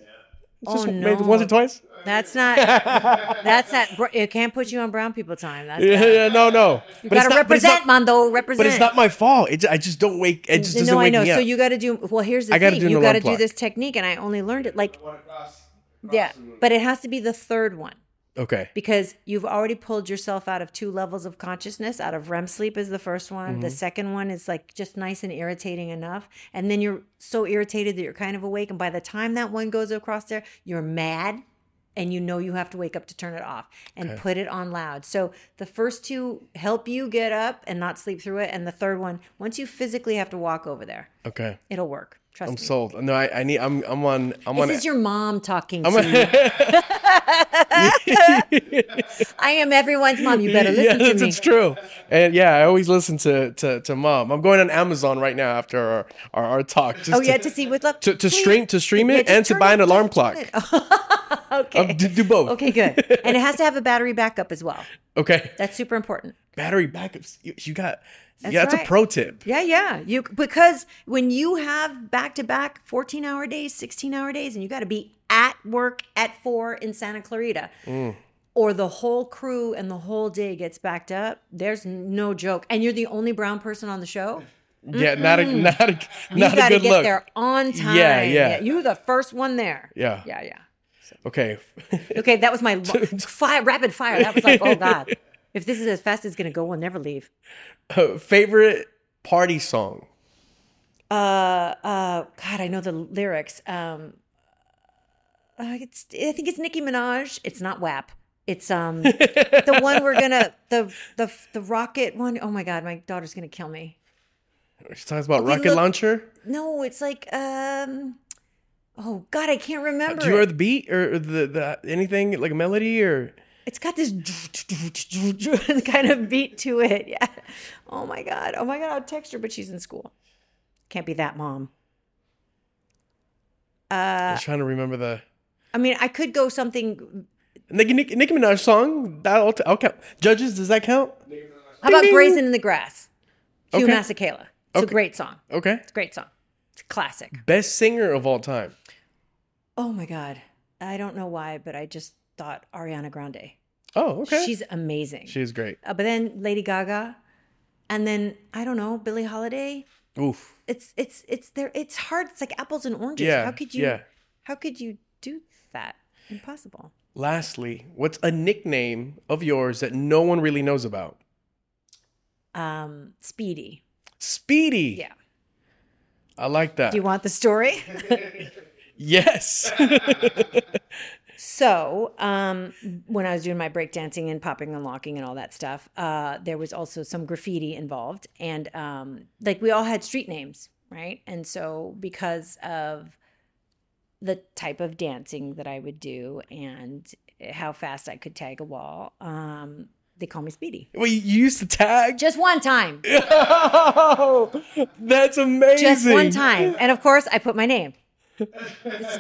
It's Oh, just maybe once or twice. That's not. that's not. It can't put you on brown people time. That's Yeah, bad. yeah, no, no. You But gotta not- but it's represent, not- Mando. Represent. But it's not my fault. It, I just don't wake. It just doesn't no, I wake know. me up. So you got to do. Well, here's the I gotta thing. do you got to do this technique, and I only learned it like One across. across yeah, but it has to be the third one okay. because you've already pulled yourself out of two levels of consciousness. Out of REM sleep is the first one. Mm-hmm. The second one is like just nice and irritating enough, and then you're so irritated that you're kind of awake. And by the time that one goes across there, you're mad. And you know you have to wake up to turn it off and put it on loud. So the first two help you get up and not sleep through it. And the third one, once you physically have to walk over there, Okay. it'll work. Trust me. I'm me. sold. No, I, I need. I'm. I'm on. I'm on. This is your mom talking I'm to on- you. I am everyone's mom. You better yeah, listen to it's, me. it's true. And yeah, I always listen to, to to mom. I'm going on Amazon right now after our our, our talk. Just Oh yeah, to see with love. to, to stream to stream it just and to buy an alarm clock. Oh. okay. Um, do, do both. Okay, good. And it has to have a battery backup as well. Okay. That's super important. Battery backups. You, you got. That's yeah, that's a pro tip. Yeah, yeah. You because when you have back to back 14 hour days, 16 hour days, and you got to be at work at four in Santa Clarita, Mm. or the whole crew and the whole day gets backed up, there's no joke. And you're the only brown person on the show. Yeah, not a not a You not a got to good get look. there on time. Yeah, yeah. You're the first one there. Yeah. Yeah, yeah. Okay. Okay, that was my lo- fire, rapid fire. That was like, oh God. If this is as fast as it's going to go, we'll never leave. Favorite party song. Uh, uh, God, I know the lyrics. Um, uh, it's, I think it's Nicki Minaj. It's not WAP. It's um the one we're gonna the the the rocket one. Oh my God, my daughter's gonna kill me. She talks about Okay, rocket look- launcher. No, it's like um. Oh God, I can't uh, remember. Do you it. hear the beat or or the the anything like a melody or It's got this kind of beat to it. Yeah. Oh my god. Oh my god. I'll text her, but she's in school. Can't be that mom. I'm uh, trying to remember the I mean, I could go something. Nicki, Nicki, Nicki Minaj song. That'll I'll count. Judges, does that count? How about ding. Grazing in the Grass? Hugh Okay. Masekela. It's a great song. Okay. It's a great song. It's a classic. Best singer of all time. Oh my god. I don't know why, but I just thought Ariana Grande. Oh, okay. She's amazing. She's great. Uh, but then Lady Gaga, and then I don't know Billie Holiday. Oof. It's it's it's there. It's hard. It's like apples and oranges. Yeah, How could you? yeah. How could you do that? Impossible. Lastly, what's a nickname of yours that no one really knows about? Um, Speedy. Speedy. Yeah. I like that. Do you want the story? yes. So, um, when I was doing my breakdancing and popping and locking and all that stuff, uh, there was also some graffiti involved. And um, like we all had street names, right? And so, because of the type of dancing that I would do and how fast I could tag a wall, um, they call me Speedy. well, you used to tag. Just one time. Oh, that's amazing. Just one time. And of course, I put my name.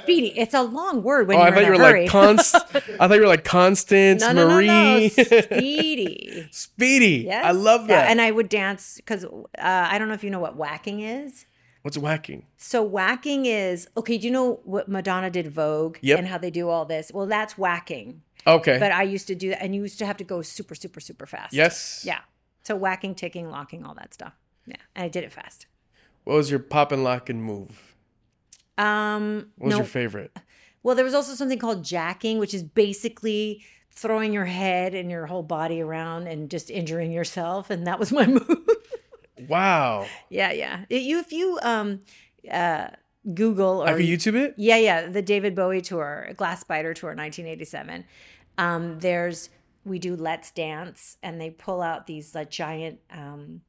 Speedy. It's a long word when Oh, I you're thought in you a were hurry. like Const. I thought you were like Constance no, no, no, Marie. no. Speedy. Speedy. Yes. I love Yeah, that. and I would dance because uh, I don't know if you know what whacking is. What's whacking? So whacking is okay. Do you know what Madonna did Vogue Yep. and how they do all this? Well, that's whacking. Okay. But I used to do that, and you used to have to go super, super, super fast. yes. Yeah. So whacking, ticking, locking, all that stuff. Yeah, and I did it fast. What was your pop and lock and move? Um, What was no, your favorite? well, there was also something called jacking, which is basically throwing your head and your whole body around and just injuring yourself, and that was my move. Wow. Yeah, yeah. You if you um uh Google I or could YouTube it. yeah, yeah, the David Bowie tour, Glass Spider tour, 1987. Um, there's we do Let's Dance, and they pull out these like giant um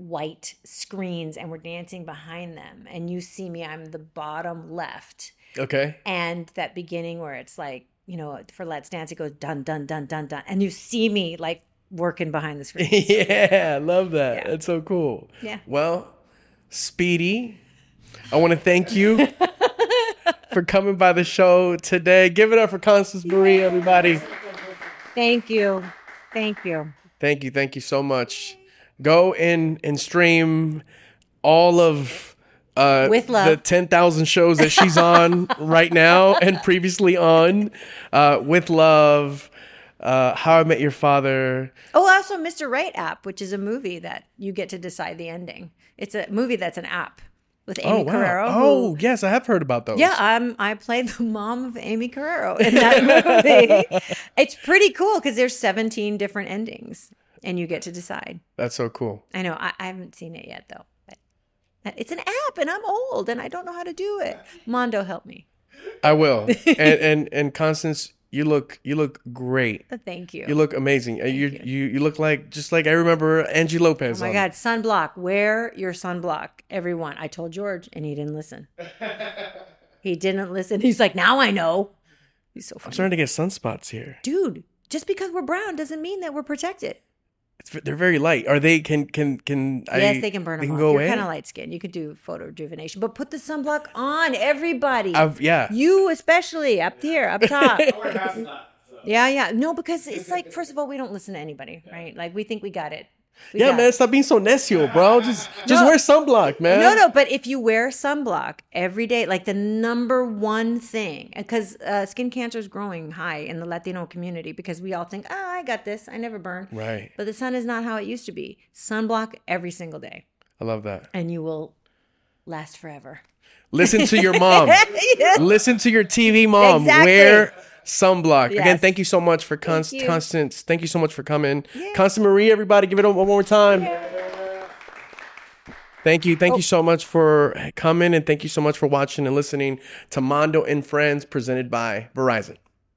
white screens, and we're dancing behind them, and you see me. I'm the bottom left, Okay. and that beginning where it's like you know for Let's Dance, it goes dun dun dun dun dun, and you see me like working behind the screen. yeah, I love that. Yeah. That's so cool. Yeah. Well, Speedy, I want to thank you for coming by the show today. Give it up for Constance Marie, everybody. Thank you, thank you. Thank you, thank you so much. Go in and stream all of uh, With love. the ten thousand shows that she's on right now and previously on. Uh, with love, uh, How I Met Your Father. Oh, also Mr. Right app, which is a movie that you get to decide the ending. It's a movie that's an app with Aimee oh wow! Carrero. who- oh yes, I have heard about those. yeah, um, I played the mom of Aimee Carrero in that movie. it's pretty cool because there's 17 different endings, and you get to decide. that's so cool. I know I, I haven't seen it yet though. But it's an app, and I'm old, and I don't know how to do it. Mando, help me. I will. and and and Constance, you look you look great. Uh, Thank you. You look amazing. Uh, you, you you look like just like I remember Angie Lopez. Oh my God, sunblock. Wear your sunblock, everyone. I told George, and he didn't listen. he didn't listen. He's like, now I know. He's so funny. I'm starting to get sunspots here. Dude, just because we're brown doesn't mean that we're protected. It's, they're very light. Are they? Can can can? yes, I, they can burn They them can off. go You're away. kind of light skin. You could do photo rejuvenation, but put the sunblock on, everybody. I've, yeah. you especially up here, up top. We're past that. So. yeah, yeah. No, because it's like, first of all, we don't listen to anybody, right? Like we think we got it. We yeah, man. Stop being so necio, bro. Just just No. wear sunblock, man. No, no, but if you wear sunblock every day, like the number one thing, because uh, skin cancer is growing high in the Latino community because we all think, oh, I got this, I never burn. Right. But the sun is not how it used to be. Sunblock every single day, I love that. and you will last forever. Listen to your mom. Listen to your TV mom. Exactly. Wear sunblock. Again, thank you so much for Const- you. Constance. Thank you so much for coming. Constance Marie, everybody, give it up one more time. Thank you. Oh. Thank you so much for coming and thank you so much for watching and listening to Mando and Friends presented by Verizon.